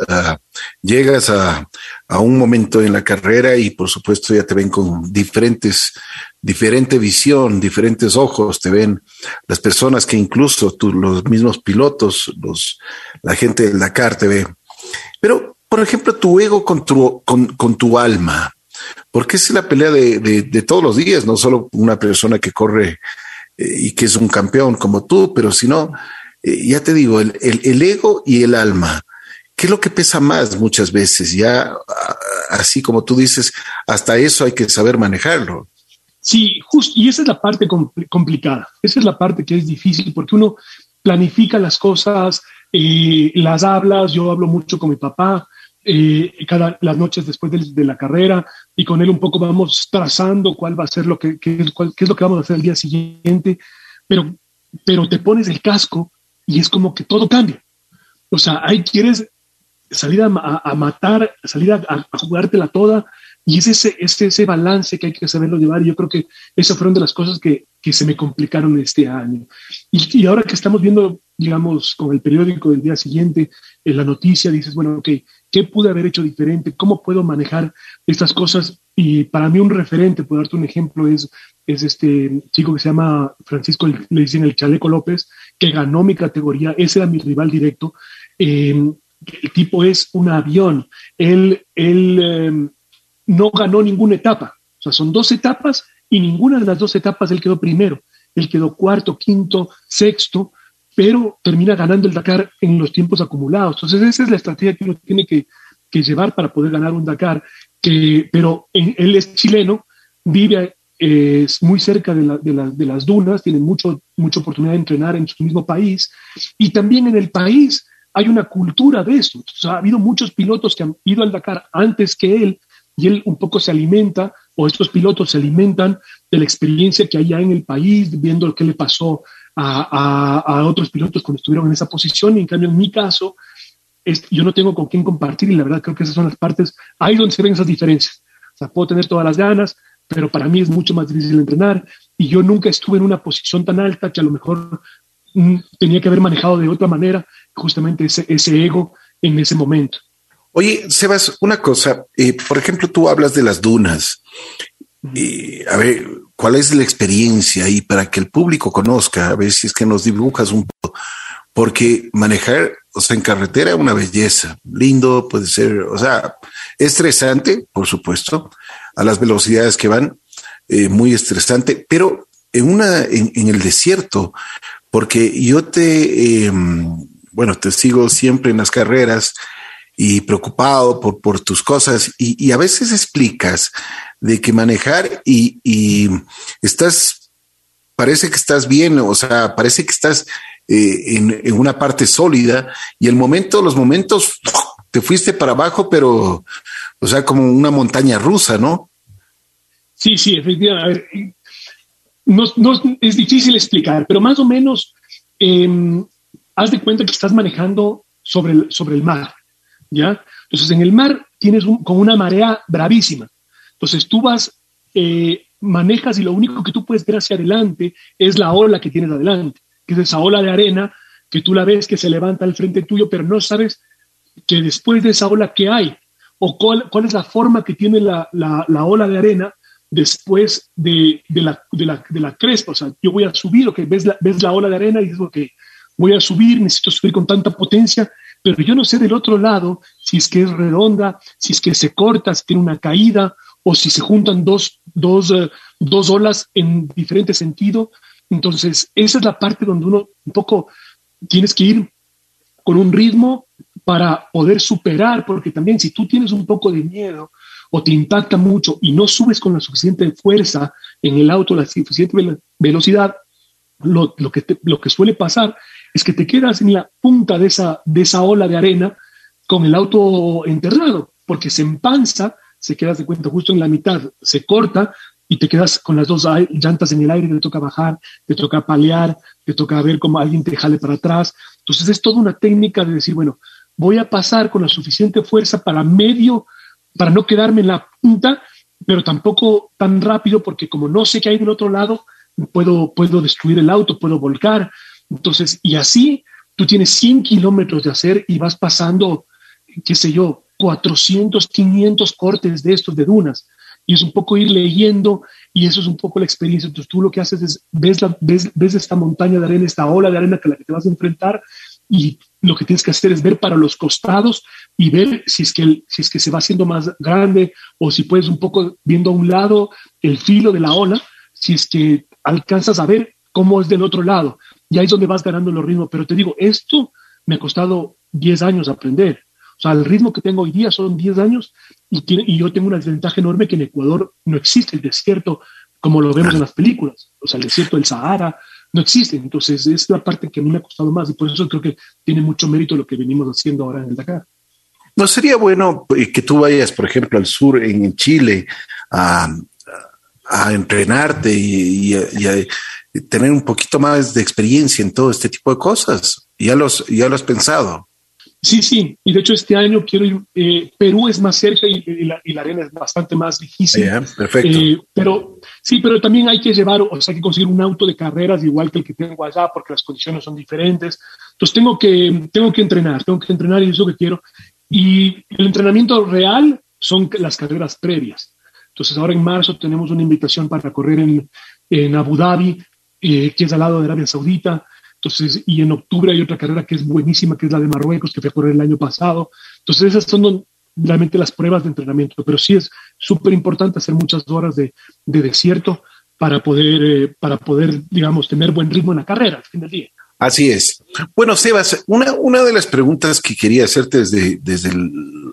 llegas a, a, un momento en la carrera y por supuesto ya te ven con diferentes, diferente visión, diferentes ojos, te ven las personas que incluso tú, los mismos pilotos, los, la gente del Dakar te ve. Pero por ejemplo, tu ego con tu, con, tu alma, porque es la pelea de, todos los días, no solo una persona que corre eh, y que es un campeón como tú, pero sino, eh, ya te digo, el, ego y el alma. ¿Qué es lo que pesa más muchas veces? Ya, así como tú dices, hasta eso hay que saber manejarlo. Sí, justo, y esa es la parte complicada, esa es la parte que es difícil, porque uno planifica las cosas, eh, las hablas, yo hablo mucho con mi papá, eh, cada las noches después de, la carrera y con él un poco vamos trazando cuál va a ser lo que qué, es lo que vamos a hacer el día siguiente, pero pero te pones el casco y es como que todo cambia. O sea, ahí quieres salir a, matar, salir a, a, jugártela toda y es ese, ese, ese balance que hay que saberlo llevar y yo creo que esas fueron de las cosas que, que se me complicaron este año. Y, y ahora que estamos viendo, digamos, con el periódico del día siguiente, en la noticia, dices, bueno, ok, ¿Qué pude haber hecho diferente? ¿Cómo puedo manejar estas cosas? Y para mí un referente, por darte un ejemplo, es, es este chico que se llama Francisco, le dicen el Chaleco López, que ganó mi categoría, ese era mi rival directo. Eh, el tipo es un avión. Él, él em, no ganó ninguna etapa. O sea, son dos etapas y ninguna de las dos etapas él quedó primero. Él quedó cuarto, quinto, sexto, pero termina ganando el Dakar en los tiempos acumulados. Entonces, esa es la estrategia que uno tiene que, llevar para poder ganar un Dakar. Que, pero él es chileno, vive es muy cerca de, de, las dunas, tiene mucho, mucha oportunidad de entrenar en su mismo país y también en el país hay una cultura de esto. ha habido muchos pilotos que han ido al Dakar antes que él y él un poco se alimenta, o estos pilotos se alimentan de la experiencia que hay en el país, viendo que le pasó a, a, otros pilotos cuando estuvieron en esa posición. Y en cambio, en mi caso, es, yo no tengo con quién compartir y la verdad creo que esas son las partes, ahí donde se ven esas diferencias. O sea, puedo tener todas las ganas, pero para mí es mucho más difícil entrenar y yo nunca estuve en una posición tan alta que a lo mejor mm, tenía que haber manejado de otra manera justamente ese, ese ego en ese momento. Oye, Sebas, una cosa, eh, por ejemplo, tú hablas de las dunas. a ver, ¿cuál es la experiencia ahí para que el público conozca? A ver si es que nos dibujas un poco. Porque manejar, o sea, en carretera una belleza. Lindo, puede ser, o sea, estresante, por supuesto, a las velocidades que van, eh, muy estresante, pero en una, en, el desierto, porque yo te, em, bueno, te sigo siempre en las carreras y preocupado por, por tus cosas y, a veces explicas de que manejar y, estás, parece que estás bien, o sea, parece que estás eh, en, una parte sólida y el momento, los momentos, te fuiste para abajo, pero, o sea, como una montaña rusa, ¿no? Sí, sí, efectivamente. Ver, no, es difícil explicar, pero más o menos em, haz de cuenta que estás manejando sobre el, sobre el mar. ¿Ya? Entonces, en el mar tienes con una marea bravísima. Entonces, tú vas, eh, manejas y lo único que tú puedes ver hacia adelante es la ola que tienes adelante, que es esa ola de arena que tú la ves que se levanta al frente tuyo, pero no sabes que después de esa ola que hay, o cuál, cuál es la forma que tiene la, la, ola de arena después de, la, de, la, crespa. O sea, yo voy a subir, o que ves la, ves la ola de arena y dices, ok, voy a subir, necesito subir con tanta potencia, pero yo no sé del otro lado si es que es redonda, si es que se corta, si tiene una caída o si se juntan dos, dos, eh, dos olas en diferente sentido. Entonces, esa es la parte donde uno un poco tienes que ir con un ritmo para poder superar, porque también si tú tienes un poco de miedo o te impacta mucho y no subes con la suficiente fuerza en el auto, la suficiente velocidad, lo, lo que, lo que suele pasar es que te quedas en la punta de esa, de esa ola de arena con el auto enterrado, porque se empanza, se quedas de cuenta justo en la mitad, se corta y te quedas con las dos llantas en el aire, te toca bajar, te toca palear, te toca ver cómo alguien te jale para atrás. Entonces es toda una técnica de decir, bueno, voy a pasar con la suficiente fuerza para medio, para no quedarme en la punta, pero tampoco tan rápido, porque como no sé qué hay del otro lado, puedo, puedo destruir el auto, puedo volcar. Entonces, y así tú tienes 100 kilómetros de hacer y vas pasando, qué sé yo, 400, 500 cortes de estos de dunas. Y es un poco ir leyendo y eso es un poco la experiencia. Entonces tú lo que haces es, ves, la, ves, ves esta montaña de arena, esta ola de arena que la que te vas a enfrentar y lo que tienes que hacer es ver para los costados y ver si es que, si es que se va haciendo más grande o si puedes un poco viendo a un lado el filo de la ola, si es que alcanzas a ver cómo es del otro lado y ahí es donde vas ganando los ritmos. Pero te digo, esto me ha costado 10 años aprender. O sea, el ritmo que tengo hoy día son 10 años y, y yo tengo una desventaja enorme que en Ecuador no existe el desierto como lo vemos en las películas. O sea, el desierto del Sahara no existe. Entonces, es la parte que a mí me ha costado más y por eso creo que tiene mucho mérito lo que venimos haciendo ahora en el Dakar. ¿No sería bueno eh, que tú vayas, por ejemplo, al sur, en Chile, a, a entrenarte y, a, tener un poquito más de experiencia en todo este tipo de cosas. Ya los, ya lo has pensado. Sí, sí, y de hecho este año quiero ir, eh, Perú es más cerca y, la, arena es bastante más difícil. perfecto. Eh, pero sí, pero también hay que llevar, o sea, hay que conseguir un auto de carreras igual que el que tengo allá porque las condiciones son diferentes. Entonces tengo que, tengo que entrenar, tengo que entrenar y eso que quiero. Y el entrenamiento real son las carreras previas. Entonces ahora en marzo tenemos una invitación para correr en, en Abu Dhabi, eh, que es al lado de Arabia Saudita. Entonces, y en octubre hay otra carrera que es buenísima, que es la de Marruecos, que fue a correr el año pasado. Entonces, esas son realmente las pruebas de entrenamiento, pero sí es súper importante hacer muchas horas de, de desierto para poder, eh, para poder, digamos, tener buen ritmo en la carrera al fin del día. Así es. Bueno, Sebas, una, una de las preguntas que quería hacerte desde, desde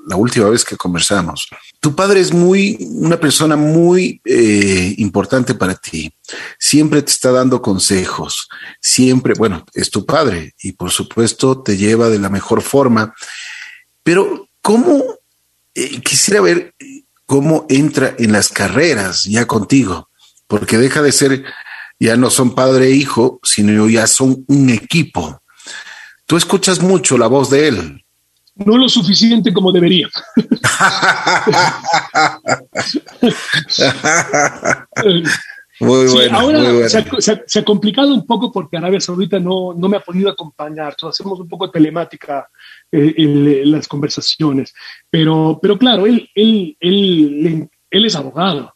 la última vez que conversamos. Tu padre es muy, una persona muy eh, importante para ti. Siempre te está dando consejos. Siempre, bueno, es tu padre y por supuesto te lleva de la mejor forma. Pero, ¿cómo? Eh, quisiera ver cómo entra en las carreras ya contigo, porque deja de ser ya no son padre e hijo, sino ya son un equipo. Tú escuchas mucho la voz de él. No lo suficiente como debería. muy bueno. Ahora Se, ha, complicado un poco porque Arabia Saudita no, no me ha podido acompañar. Entonces hacemos un poco de telemática eh, en, las conversaciones. Pero, pero claro, él, él, él, él es abogado.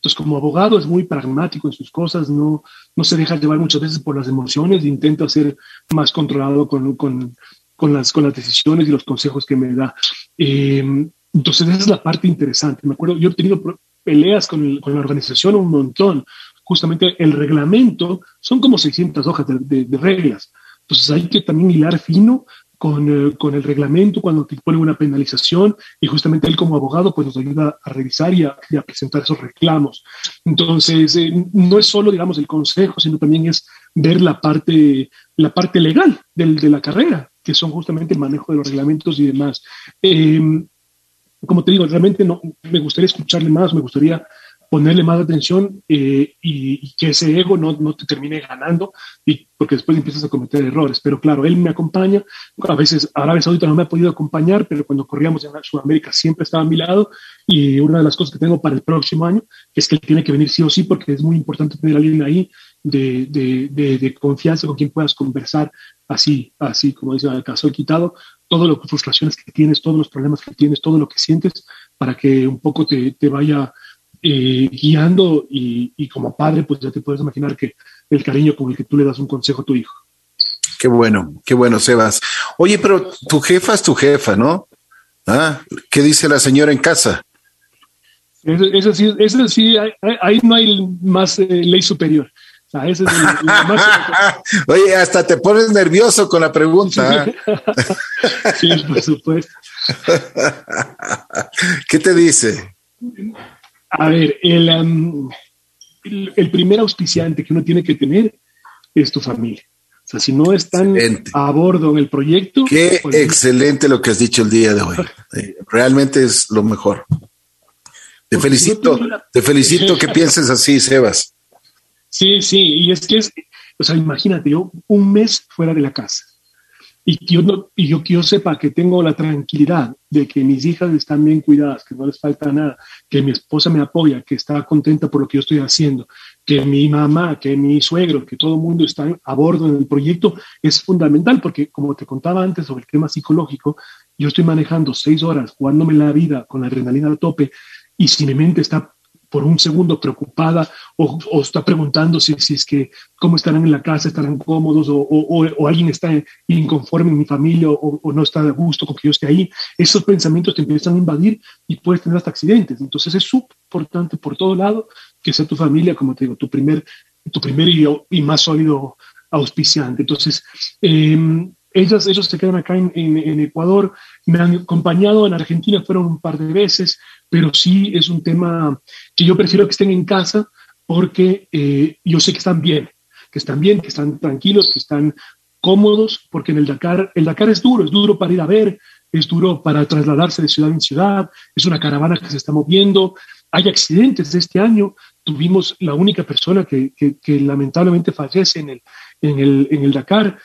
Entonces, como abogado es muy pragmático en sus cosas, no, no se deja llevar muchas veces por las emociones, intenta ser más controlado con, con, con, las, con las decisiones y los consejos que me da. Eh, entonces, esa es la parte interesante. Me acuerdo, yo he tenido peleas con, con la organización un montón. Justamente el reglamento son como 600 hojas de, de reglas. Entonces hay que también hilar fino con, eh, con, el reglamento cuando te ponen una penalización y justamente él como abogado pues nos ayuda a revisar y a, presentar esos reclamos. Entonces, eh, no es solo, digamos, el consejo, sino también es ver la parte, la parte legal del, de la carrera, que son justamente el manejo de los reglamentos y demás. Em, como te digo, realmente no, me gustaría escucharle más, me gustaría ponerle más atención eh, y, que ese ego no, no, te termine ganando, y, porque después empiezas a cometer errores. Pero claro, él me acompaña, a veces Arabia Saudita no me ha podido acompañar, pero cuando corríamos en Sudamérica siempre estaba a mi lado y una de las cosas que tengo para el próximo año es que él tiene que venir sí o sí porque es muy importante tener a alguien ahí de, de, de, confianza con quien puedas conversar así, así como dice el caso quitado, todas las frustraciones que tienes, todos los problemas que tienes, todo lo que sientes, para que un poco te, te vaya eh, guiando y, como padre, pues ya te puedes imaginar que el cariño con el que tú le das un consejo a tu hijo. Qué bueno, qué bueno, Sebas. Oye, pero tu jefa es tu jefa, ¿no? ¿Ah? ¿Qué dice la señora en casa? Eso, sí, eso sí ahí, no hay más eh, ley superior. Oye, hasta te pones nervioso con la pregunta. sí, por supuesto. ¿Qué te dice? A ver, el, el, primer auspiciante que uno tiene que tener es tu familia. O sea, si no están a bordo en el proyecto. Qué pues, excelente lo que has dicho el día de hoy. Realmente es lo mejor. Te felicito, te felicito que pienses así, Sebas. Sí, sí, y es que es, o sea, imagínate, yo un mes fuera de la casa y que yo, no, y yo que yo sepa que tengo la tranquilidad de que mis hijas están bien cuidadas, que no les falta nada, que mi esposa me apoya, que está contenta por lo que yo estoy haciendo, que mi mamá, que mi suegro, que todo el mundo está a bordo en el proyecto, es fundamental porque, como te contaba antes sobre el tema psicológico, yo estoy manejando seis horas, jugándome la vida con la adrenalina a tope y si mi mente está por un segundo preocupada o, está preguntando si, si, es que cómo estarán en la casa, estarán cómodos o, o, alguien está inconforme en mi familia o, no está de gusto con que yo esté ahí, esos pensamientos te empiezan a invadir y puedes tener hasta accidentes. Entonces es súper importante por todo lado que sea tu familia, como te digo, tu primer, tu primer y, más sólido auspiciante. Entonces, eh, ellos, ellos se quedan acá en, en, Ecuador, me han acompañado en Argentina, fueron un par de veces, pero sí es un tema que yo prefiero que estén en casa porque eh, yo sé que están bien, que están bien, que están tranquilos, que están cómodos, porque en el Dakar, el Dakar es duro, es duro para ir a ver, es duro para trasladarse de ciudad en ciudad, es una caravana que se está moviendo, hay accidentes este año, tuvimos la única persona que, que, lamentablemente fallece en el, en el, en el Dakar,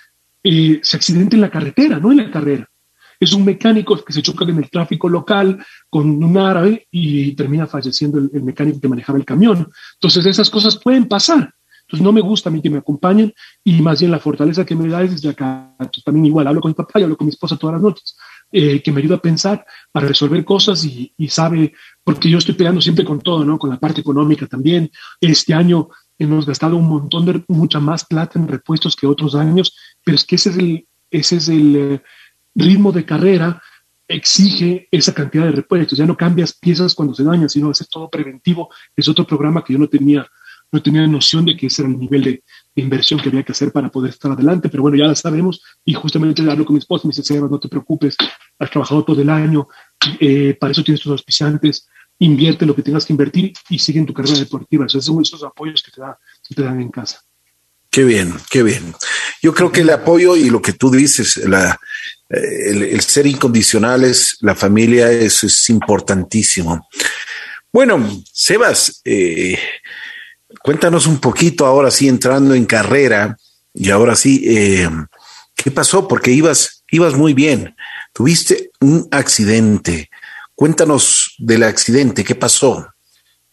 eh, se accidenta en la carretera, no en la carrera. Es un mecánico que se choca en el tráfico local con un árabe y termina falleciendo el, mecánico que manejaba el camión. Entonces esas cosas pueden pasar. Entonces no me gusta a mí que me acompañen y más bien la fortaleza que me da es desde acá. También igual hablo con mi papá y hablo con mi esposa todas las noches, eh, que me ayuda a pensar para resolver cosas y, sabe, porque yo estoy peleando siempre con todo, ¿no? Con la parte económica también. Este año hemos gastado un montón de, mucha más plata en repuestos que otros años, pero es que ese es el, ese es el eh, ritmo de carrera exige esa cantidad de repuestos. Ya no cambias piezas cuando se dañan, sino haces todo preventivo. Es otro programa que yo no tenía, no tenía noción de que ese era el nivel de, inversión que había que hacer para poder estar adelante. Pero bueno, ya la sabemos. Y justamente hablo con mi esposa, me dice, Sebas, no te preocupes, has trabajado todo el año, eh, para eso tienes tus auspiciantes, invierte lo que tengas que invertir y sigue en tu carrera deportiva. Esos son esos apoyos que te, da, que te dan en casa. Qué bien, qué bien. Yo creo que el apoyo y lo que tú dices, la, el, ser incondicionales, la familia, eso es importantísimo. Bueno, Sebas, eh, cuéntanos un poquito ahora sí entrando en carrera y ahora sí, eh, ¿qué pasó? Porque ibas, ibas muy bien. Tuviste un accidente. Cuéntanos del accidente, ¿qué pasó?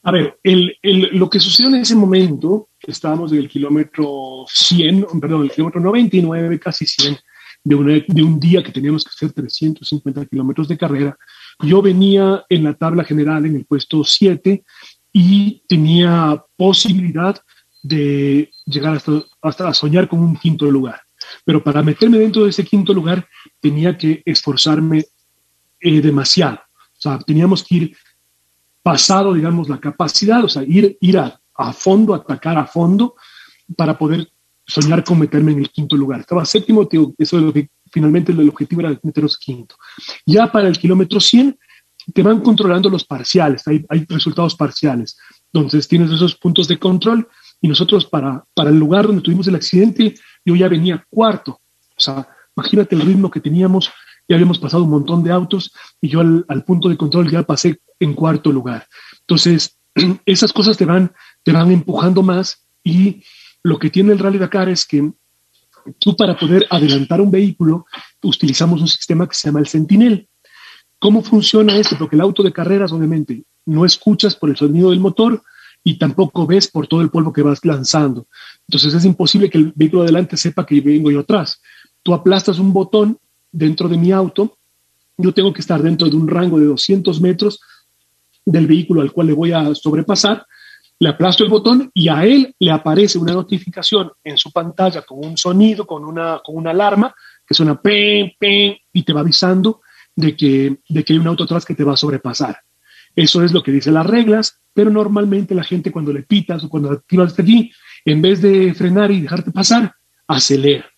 A ver, el, el, lo que sucedió en ese momento, estábamos en el kilómetro 100, perdón, el kilómetro 99, casi 100, de, de un día que teníamos que hacer 350 kilómetros de carrera. Yo venía en la tabla general en el puesto 7 y tenía posibilidad de llegar hasta, hasta soñar con un quinto lugar. Pero para meterme dentro de ese quinto lugar tenía que esforzarme eh, demasiado. O sea, teníamos que ir pasado, digamos, la capacidad, o sea, ir, ir a, a fondo, atacar a fondo para poder soñar con meterme en el quinto lugar. Estaba séptimo, eso es lo que finalmente el objetivo era meternos quinto. Ya para el kilómetro 100 te van controlando los parciales, hay, hay resultados parciales. Entonces tienes esos puntos de control y nosotros para, para el lugar donde tuvimos el accidente, yo ya venía cuarto. O sea, imagínate el ritmo que teníamos, ya habíamos pasado un montón de autos y yo al, al punto de control ya pasé en cuarto lugar. Entonces, esas cosas te van, te van empujando más y lo que tiene el Rally Dakar es que tú para poder adelantar un vehículo utilizamos un sistema que se llama el Sentinel. ¿Cómo funciona esto? Porque el auto de carreras, obviamente, no escuchas por el sonido del motor y tampoco ves por todo el polvo que vas lanzando. Entonces es imposible que el vehículo adelante sepa que vengo yo atrás. Tú aplastas un botón dentro de mi auto, yo tengo que estar dentro de un rango de 200 metros del vehículo al cual le voy a sobrepasar le aplasto el botón y a él le aparece una notificación en su pantalla con un sonido, con una, con una alarma que suena pen, pen y te va avisando de que, de que hay un auto atrás que te va a sobrepasar. Eso es lo que dicen las reglas, pero normalmente la gente cuando le pitas o cuando activas aquí, en vez de frenar y dejarte pasar, acelera.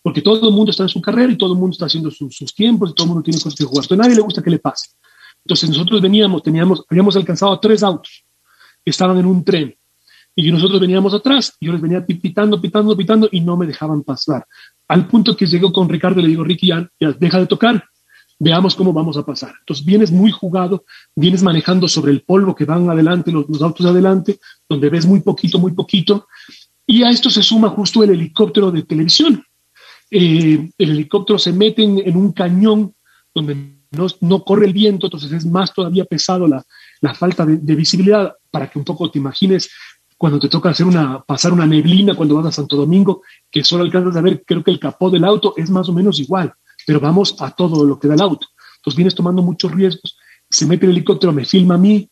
Porque todo el mundo está en su carrera y todo el mundo está haciendo sus, tiempos y todo el mundo tiene cosas que jugar. Entonces, a nadie le gusta que le pase. Entonces nosotros veníamos, teníamos, habíamos alcanzado tres autos estaban en un tren y nosotros veníamos atrás. Yo les venía pitando, pitando, pitando y no me dejaban pasar. Al punto que llegó con Ricardo y le digo, Ricky, ya, deja de tocar, veamos cómo vamos a pasar. Entonces vienes muy jugado, vienes manejando sobre el polvo que van adelante, los, autos de adelante, donde ves muy poquito, muy poquito. Y a esto se suma justo el helicóptero de televisión. Eh, el helicóptero se mete en, un cañón donde no, no, corre el viento, entonces es más todavía pesado la, la falta de, visibilidad, para que un poco te imagines cuando te toca hacer una, pasar una neblina cuando vas a Santo Domingo, que solo alcanzas a ver, creo que el capó del auto es más o menos igual, pero vamos a todo lo que da el auto. Entonces vienes tomando muchos riesgos, se mete el helicóptero, me filma a mí,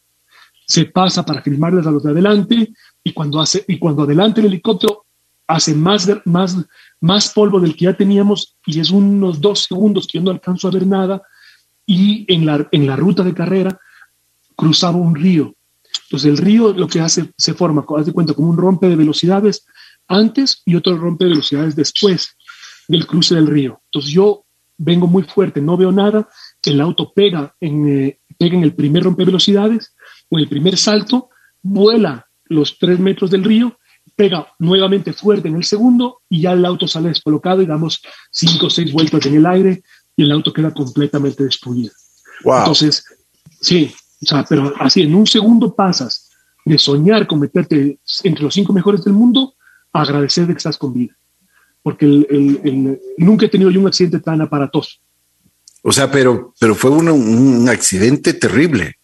se pasa para filmarles a los de adelante, y cuando, hace, y cuando adelante el helicóptero hace más, más, más polvo del que ya teníamos, y es unos dos segundos que yo no alcanzo a ver nada, y en la, en la ruta de carrera cruzaba un río. Entonces el río lo que hace, se forma, haz de cuenta, como un rompe de velocidades antes y otro rompe de velocidades después del cruce del río. Entonces yo vengo muy fuerte, no veo nada, el auto pega en, eh, pega en el primer rompe de velocidades o el primer salto, vuela los tres metros del río, pega nuevamente fuerte en el segundo y ya el auto sale descolocado y damos cinco o seis vueltas en el aire y el auto queda completamente destruido. Entonces, sí, o sea, pero así en un segundo pasas de soñar con meterte entre los cinco mejores del mundo a agradecer de que estás con vida. Porque el, nunca he tenido yo un accidente tan aparatoso. O sea, pero, pero fue un, un, accidente terrible.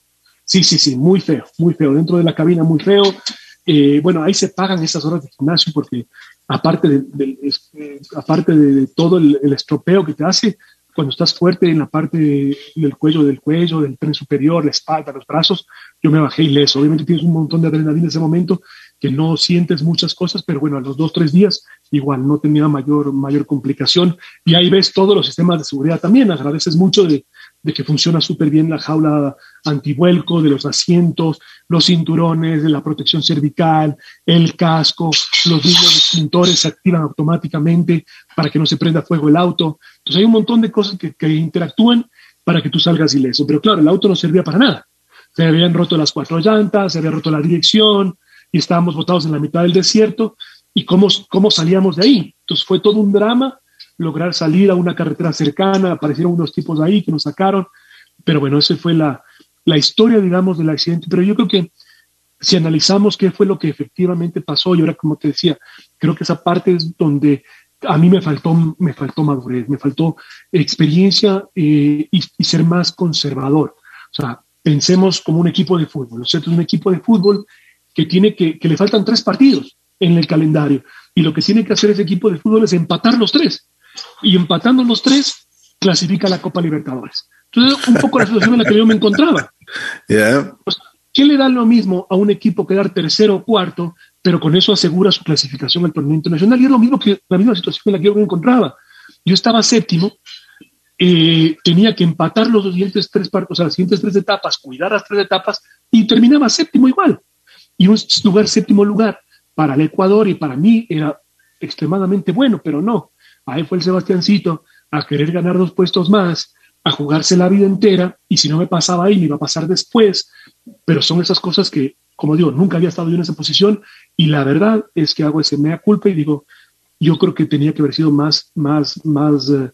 Sí, sí, sí, muy feo, muy feo. Dentro de la cabina, muy feo. Eh, bueno, ahí se pagan esas horas de gimnasio porque aparte de, eh, aparte de todo el, estropeo que te hace, cuando estás fuerte en la parte del cuello, del cuello, del tren superior, la espalda, los brazos, yo me bajé ileso. Obviamente tienes un montón de adrenalina en ese momento que no sientes muchas cosas, pero bueno, a los dos, tres días igual no tenía mayor, mayor complicación. Y ahí ves todos los sistemas de seguridad también. Agradeces mucho de, de que funciona súper bien la jaula antivuelco, de los asientos, los cinturones, de la protección cervical, el casco, los mismos extintores se activan automáticamente para que no se prenda fuego el auto. Entonces hay un montón de cosas que, que interactúan para que tú salgas ileso. Pero claro, el auto no servía para nada. Se habían roto las cuatro llantas, se había roto la dirección, y estábamos botados en la mitad del desierto y cómo, cómo salíamos de ahí. Entonces fue todo un drama lograr salir a una carretera cercana, aparecieron unos tipos ahí que nos sacaron, pero bueno, esa fue la, la historia, digamos, del accidente. Pero yo creo que si analizamos qué fue lo que efectivamente pasó, y ahora como te decía, creo que esa parte es donde a mí me faltó, me faltó madurez, me faltó experiencia eh, y, y, ser más conservador. O sea, pensemos como un equipo de fútbol, ¿no es cierto? Un equipo de fútbol que tiene que, que le faltan tres partidos en el calendario. Y lo que tiene que hacer ese equipo de fútbol es empatar los tres. Y empatando los tres, clasifica la Copa Libertadores. Entonces, un poco la situación en la que yo me encontraba. Yeah. Pues, ¿Qué le da lo mismo a un equipo quedar tercero o cuarto, pero con eso asegura su clasificación al torneo internacional? Y es lo mismo que la misma situación en la que yo me encontraba. Yo estaba séptimo, eh, tenía que empatar los siguientes tres o sea, las siguientes tres etapas, cuidar las tres etapas, y terminaba séptimo igual y un lugar séptimo lugar para el Ecuador y para mí era extremadamente bueno, pero no. Ahí fue el Sebastiancito a querer ganar dos puestos más, a jugarse la vida entera y si no me pasaba ahí me iba a pasar después, pero son esas cosas que, como digo, nunca había estado yo en esa posición y la verdad es que hago ese mea culpa y digo, yo creo que tenía que haber sido más, más, más uh,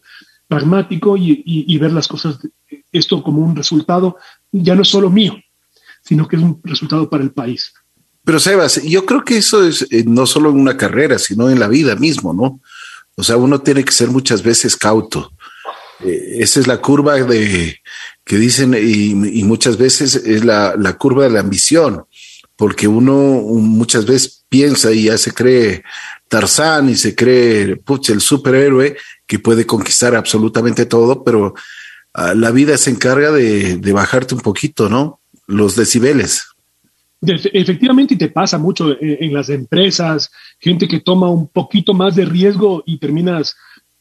pragmático y, ver las cosas, esto como un resultado ya no es solo mío, sino que es un resultado para el país. Pero Sebas, yo creo que eso es eh, no solo en una carrera, sino en la vida mismo, ¿no? O sea, uno tiene que ser muchas veces cauto. Eh, esa es la curva de que dicen y, y muchas veces es la, curva de la ambición, porque uno muchas veces piensa y ya se cree Tarzán y se cree pucha, el superhéroe que puede conquistar absolutamente todo, pero uh, la vida se encarga de, de bajarte un poquito, ¿no? Los decibeles. Efectivamente, te pasa mucho en las empresas, gente que toma un poquito más de riesgo y terminas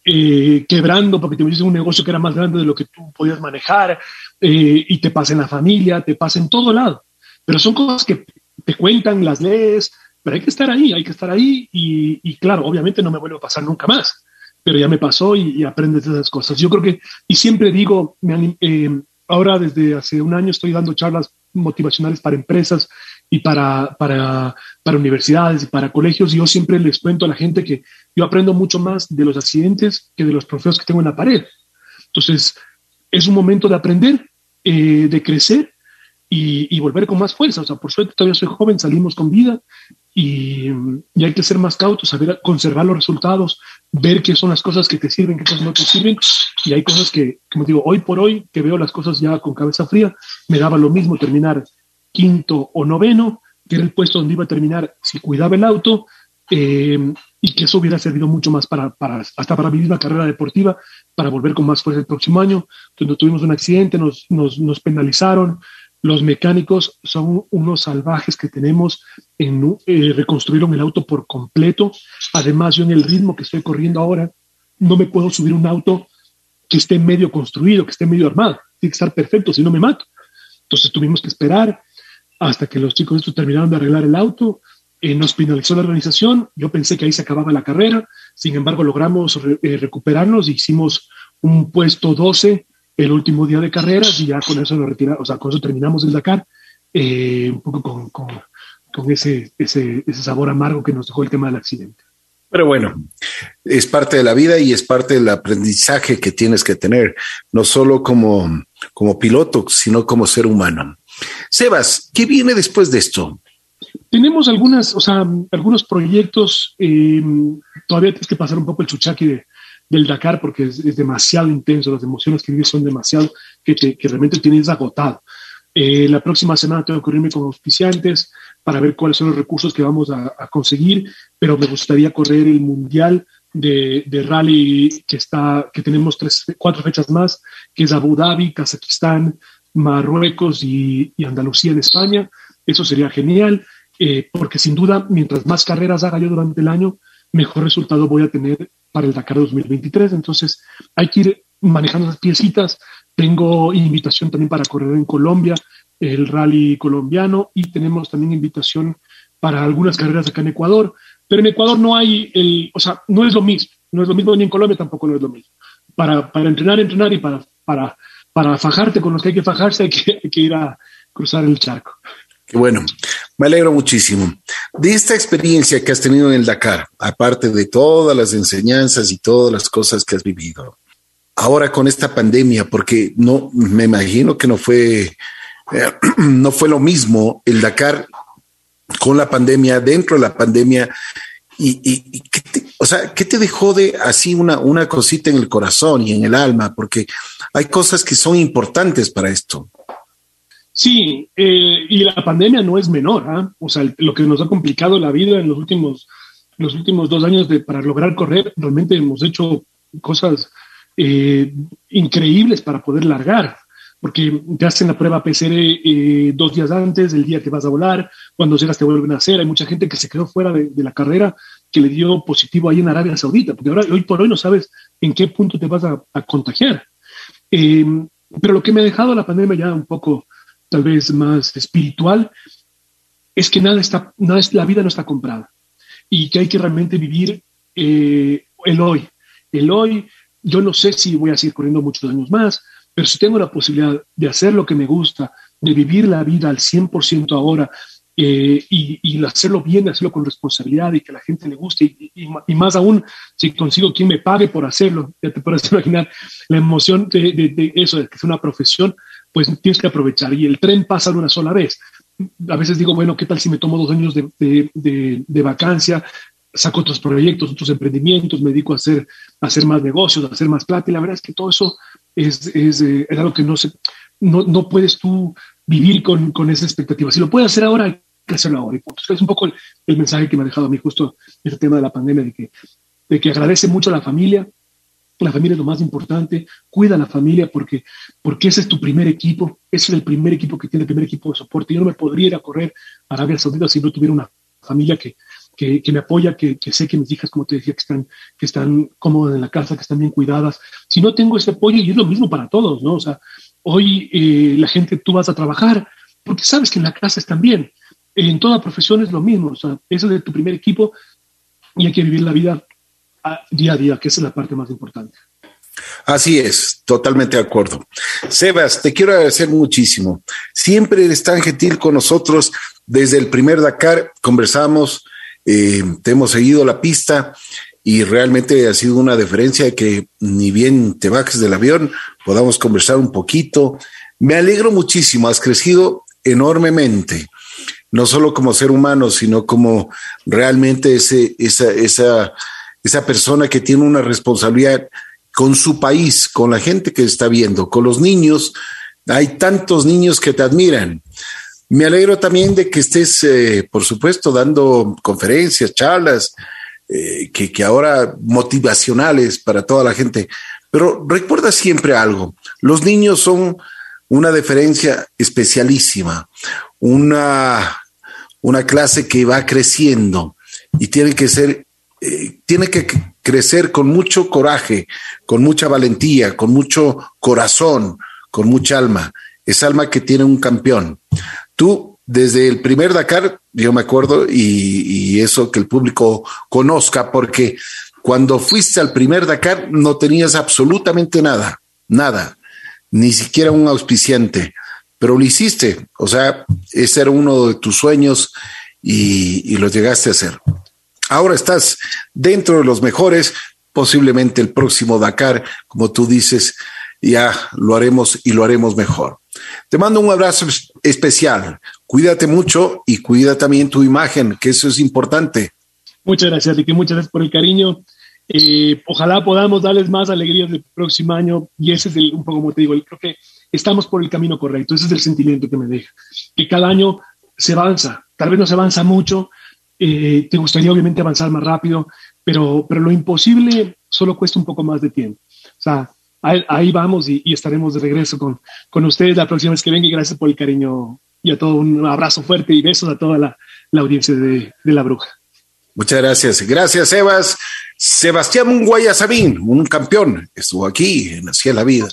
eh, quebrando porque te metiste un negocio que era más grande de lo que tú podías manejar, eh, y te pasa en la familia, te pasa en todo lado. Pero son cosas que te cuentan, las lees, pero hay que estar ahí, hay que estar ahí, y, claro, obviamente no me vuelve a pasar nunca más, pero ya me pasó y, aprendes de esas cosas. Yo creo que, y siempre digo, eh, ahora desde hace un año estoy dando charlas motivacionales para empresas y para, para, para, universidades y para colegios. Y yo siempre les cuento a la gente que yo aprendo mucho más de los accidentes que de los trofeos que tengo en la pared. Entonces, es un momento de aprender, eh, de crecer y, y, volver con más fuerza. O sea, por suerte todavía soy joven, salimos con vida y, y, hay que ser más cautos, saber conservar los resultados, ver qué son las cosas que te sirven, qué cosas no te sirven. Y hay cosas que, como digo, hoy por hoy, que veo las cosas ya con cabeza fría, me daba lo mismo terminar quinto o noveno, que era el puesto donde iba a terminar si cuidaba el auto, eh, y que eso hubiera servido mucho más para, para, hasta para mi misma carrera deportiva, para volver con más fuerza el próximo año. Cuando tuvimos un accidente, nos, nos, nos penalizaron. Los mecánicos son unos salvajes que tenemos en eh, reconstruyeron el auto por completo. Además, yo en el ritmo que estoy corriendo ahora, no me puedo subir un auto que esté medio construido, que esté medio armado. Tiene que estar perfecto, si no me mato. Entonces tuvimos que esperar hasta que los chicos estos terminaron de arreglar el auto. Eh, nos finalizó la organización. Yo pensé que ahí se acababa la carrera. Sin embargo, logramos re eh, recuperarnos. Hicimos un puesto 12 el último día de carreras y ya con eso nos retiramos, o sea, con eso terminamos el Dakar. Eh, un poco con, con, con ese, ese, ese sabor amargo que nos dejó el tema del accidente. Pero bueno, es parte de la vida y es parte del aprendizaje que tienes que tener, no solo como, como piloto, sino como ser humano. Sebas, ¿qué viene después de esto? Tenemos algunas, o sea, algunos proyectos, eh, todavía tienes que pasar un poco el chuchaqui de, del Dakar porque es, demasiado intenso, las emociones que vives son demasiado, que, te, realmente tienes agotado. Eh, la próxima semana tengo que reunirme con auspiciantes para ver cuáles son los recursos que vamos a, conseguir, pero me gustaría correr el Mundial de, rally que, está, que tenemos tres, cuatro fechas más, que es Abu Dhabi, Kazajistán, Marruecos y, y Andalucía en España. Eso sería genial. eh, porque sin duda, mientras más carreras haga yo durante el año, mejor resultado voy a tener para el Dakar 2023. Entonces, hay que ir manejando las piecitas. Tengo invitación también para correr en Colombia, el rally colombiano, y tenemos también invitación para algunas carreras acá en Ecuador. Pero en Ecuador no hay el, o sea, no es lo mismo, no es lo mismo ni en Colombia tampoco no es lo mismo. Para, para entrenar, entrenar y para, para, para fajarte con los que hay que fajarse hay que, hay que ir a cruzar el charco. Bueno, me alegro muchísimo. De esta experiencia que has tenido en el Dakar, aparte de todas las enseñanzas y todas las cosas que has vivido, ahora con esta pandemia, porque no me imagino que no fue, eh, no fue lo mismo el Dakar con la pandemia, dentro de la pandemia, y, y, ¿qué te, o sea, ¿qué te dejó de así una, una cosita en el corazón y en el alma? Porque hay cosas que son importantes para esto. Sí, eh, y la pandemia no es menor, ¿ah? o sea, lo que nos ha complicado la vida en los últimos, los últimos dos años de, para lograr correr, realmente hemos hecho cosas eh, increíbles para poder largar, porque te hacen la prueba PCR eh, dos días antes del día que vas a volar, cuando llegas te vuelven a hacer, hay mucha gente que se quedó fuera de, la carrera que le dio positivo ahí en Arabia Saudita, porque ahora hoy por hoy no sabes en qué punto te vas a, a contagiar. Eh, pero lo que me ha dejado la pandemia ya un poco tal vez más espiritual, es que nada está, nada la vida no está comprada y que hay que realmente vivir eh, el hoy. El hoy, yo no sé si voy a seguir corriendo muchos años más, pero si tengo la posibilidad de hacer lo que me gusta, de vivir la vida al 100% ahora eh, y, y, hacerlo bien, hacerlo con responsabilidad y que la gente le guste y, más aún si consigo quien me pague por hacerlo, ya te puedes imaginar la emoción de, de, de eso, de que es una profesión, pues tienes que aprovechar. Y el tren pasa de una sola vez. A veces digo, bueno, ¿qué tal si me tomo dos años de, de, de, vacancia? Saco otros proyectos, otros emprendimientos, me dedico a hacer, a hacer más negocios, a hacer más plata. Y la verdad es que todo eso es, es, eh, es algo que no, se, no, no puedes tú vivir con, con esa expectativa. Si lo puedes hacer ahora, hay que hacerlo ahora. Y es un poco el, el, mensaje que me ha dejado a mí justo este tema de la pandemia, de que, de que agradece mucho a la familia, la familia es lo más importante, cuida a la familia porque, porque ese es tu primer equipo, ese es el primer equipo que tiene el primer equipo de soporte. Yo no me podría ir a correr a Arabia Saudita si no tuviera una familia que, que, me apoya, que, sé que mis hijas, como te decía, que están, que están cómodas en la casa, que están bien cuidadas. Si no tengo ese apoyo, y es lo mismo para todos, ¿no? O sea, hoy eh, la gente, tú vas a trabajar porque sabes que en la casa están bien. En toda profesión es lo mismo, o sea, ese es tu primer equipo y hay que vivir la vida día a día, que esa es la parte más importante. Así es, totalmente de acuerdo. Sebas, te quiero agradecer muchísimo. Siempre eres tan gentil con nosotros. Desde el primer Dakar conversamos, eh, te hemos seguido la pista y realmente ha sido una diferencia de que ni bien te bajes del avión, podamos conversar un poquito. Me alegro muchísimo, has crecido enormemente, no solo como ser humano, sino como realmente ese, esa esa persona que tiene una responsabilidad con su país, con la gente que está viendo, con los niños. Hay tantos niños que te admiran. Me alegro también de que estés, eh, por supuesto, dando conferencias, charlas, eh, que, que ahora motivacionales para toda la gente. Pero recuerda siempre algo, los niños son una diferencia especialísima, una, una clase que va creciendo y tiene que ser eh, tiene que crecer con mucho coraje, con mucha valentía, con mucho corazón, con mucha alma. Es alma que tiene un campeón. Tú, desde el primer Dakar, yo me acuerdo, y, eso que el público conozca, porque cuando fuiste al primer Dakar no tenías absolutamente nada, nada, ni siquiera un auspiciante, pero lo hiciste. O sea, ese era uno de tus sueños y, y lo llegaste a hacer. Ahora estás dentro de los mejores, posiblemente el próximo Dakar, como tú dices, ya lo haremos y lo haremos mejor. Te mando un abrazo especial. Cuídate mucho y cuida también tu imagen, que eso es importante. Muchas gracias, Ricky. Muchas gracias por el cariño. Eh, ojalá podamos darles más alegrías el próximo año. Y ese es el, un poco como te digo, creo que estamos por el camino correcto. Ese es el sentimiento que me deja. Que cada año se avanza. Tal vez no se avanza mucho, eh, te gustaría obviamente avanzar más rápido, pero, pero lo imposible solo cuesta un poco más de tiempo. O sea, ahí, vamos y, estaremos de regreso con, con ustedes la próxima vez que venga y gracias por el cariño y a todo un abrazo fuerte y besos a toda la, audiencia de, de, La Bruja. Muchas gracias. Gracias, Sebas. Sebastián Munguaya Sabín, un campeón, estuvo aquí en Hacia la Vida.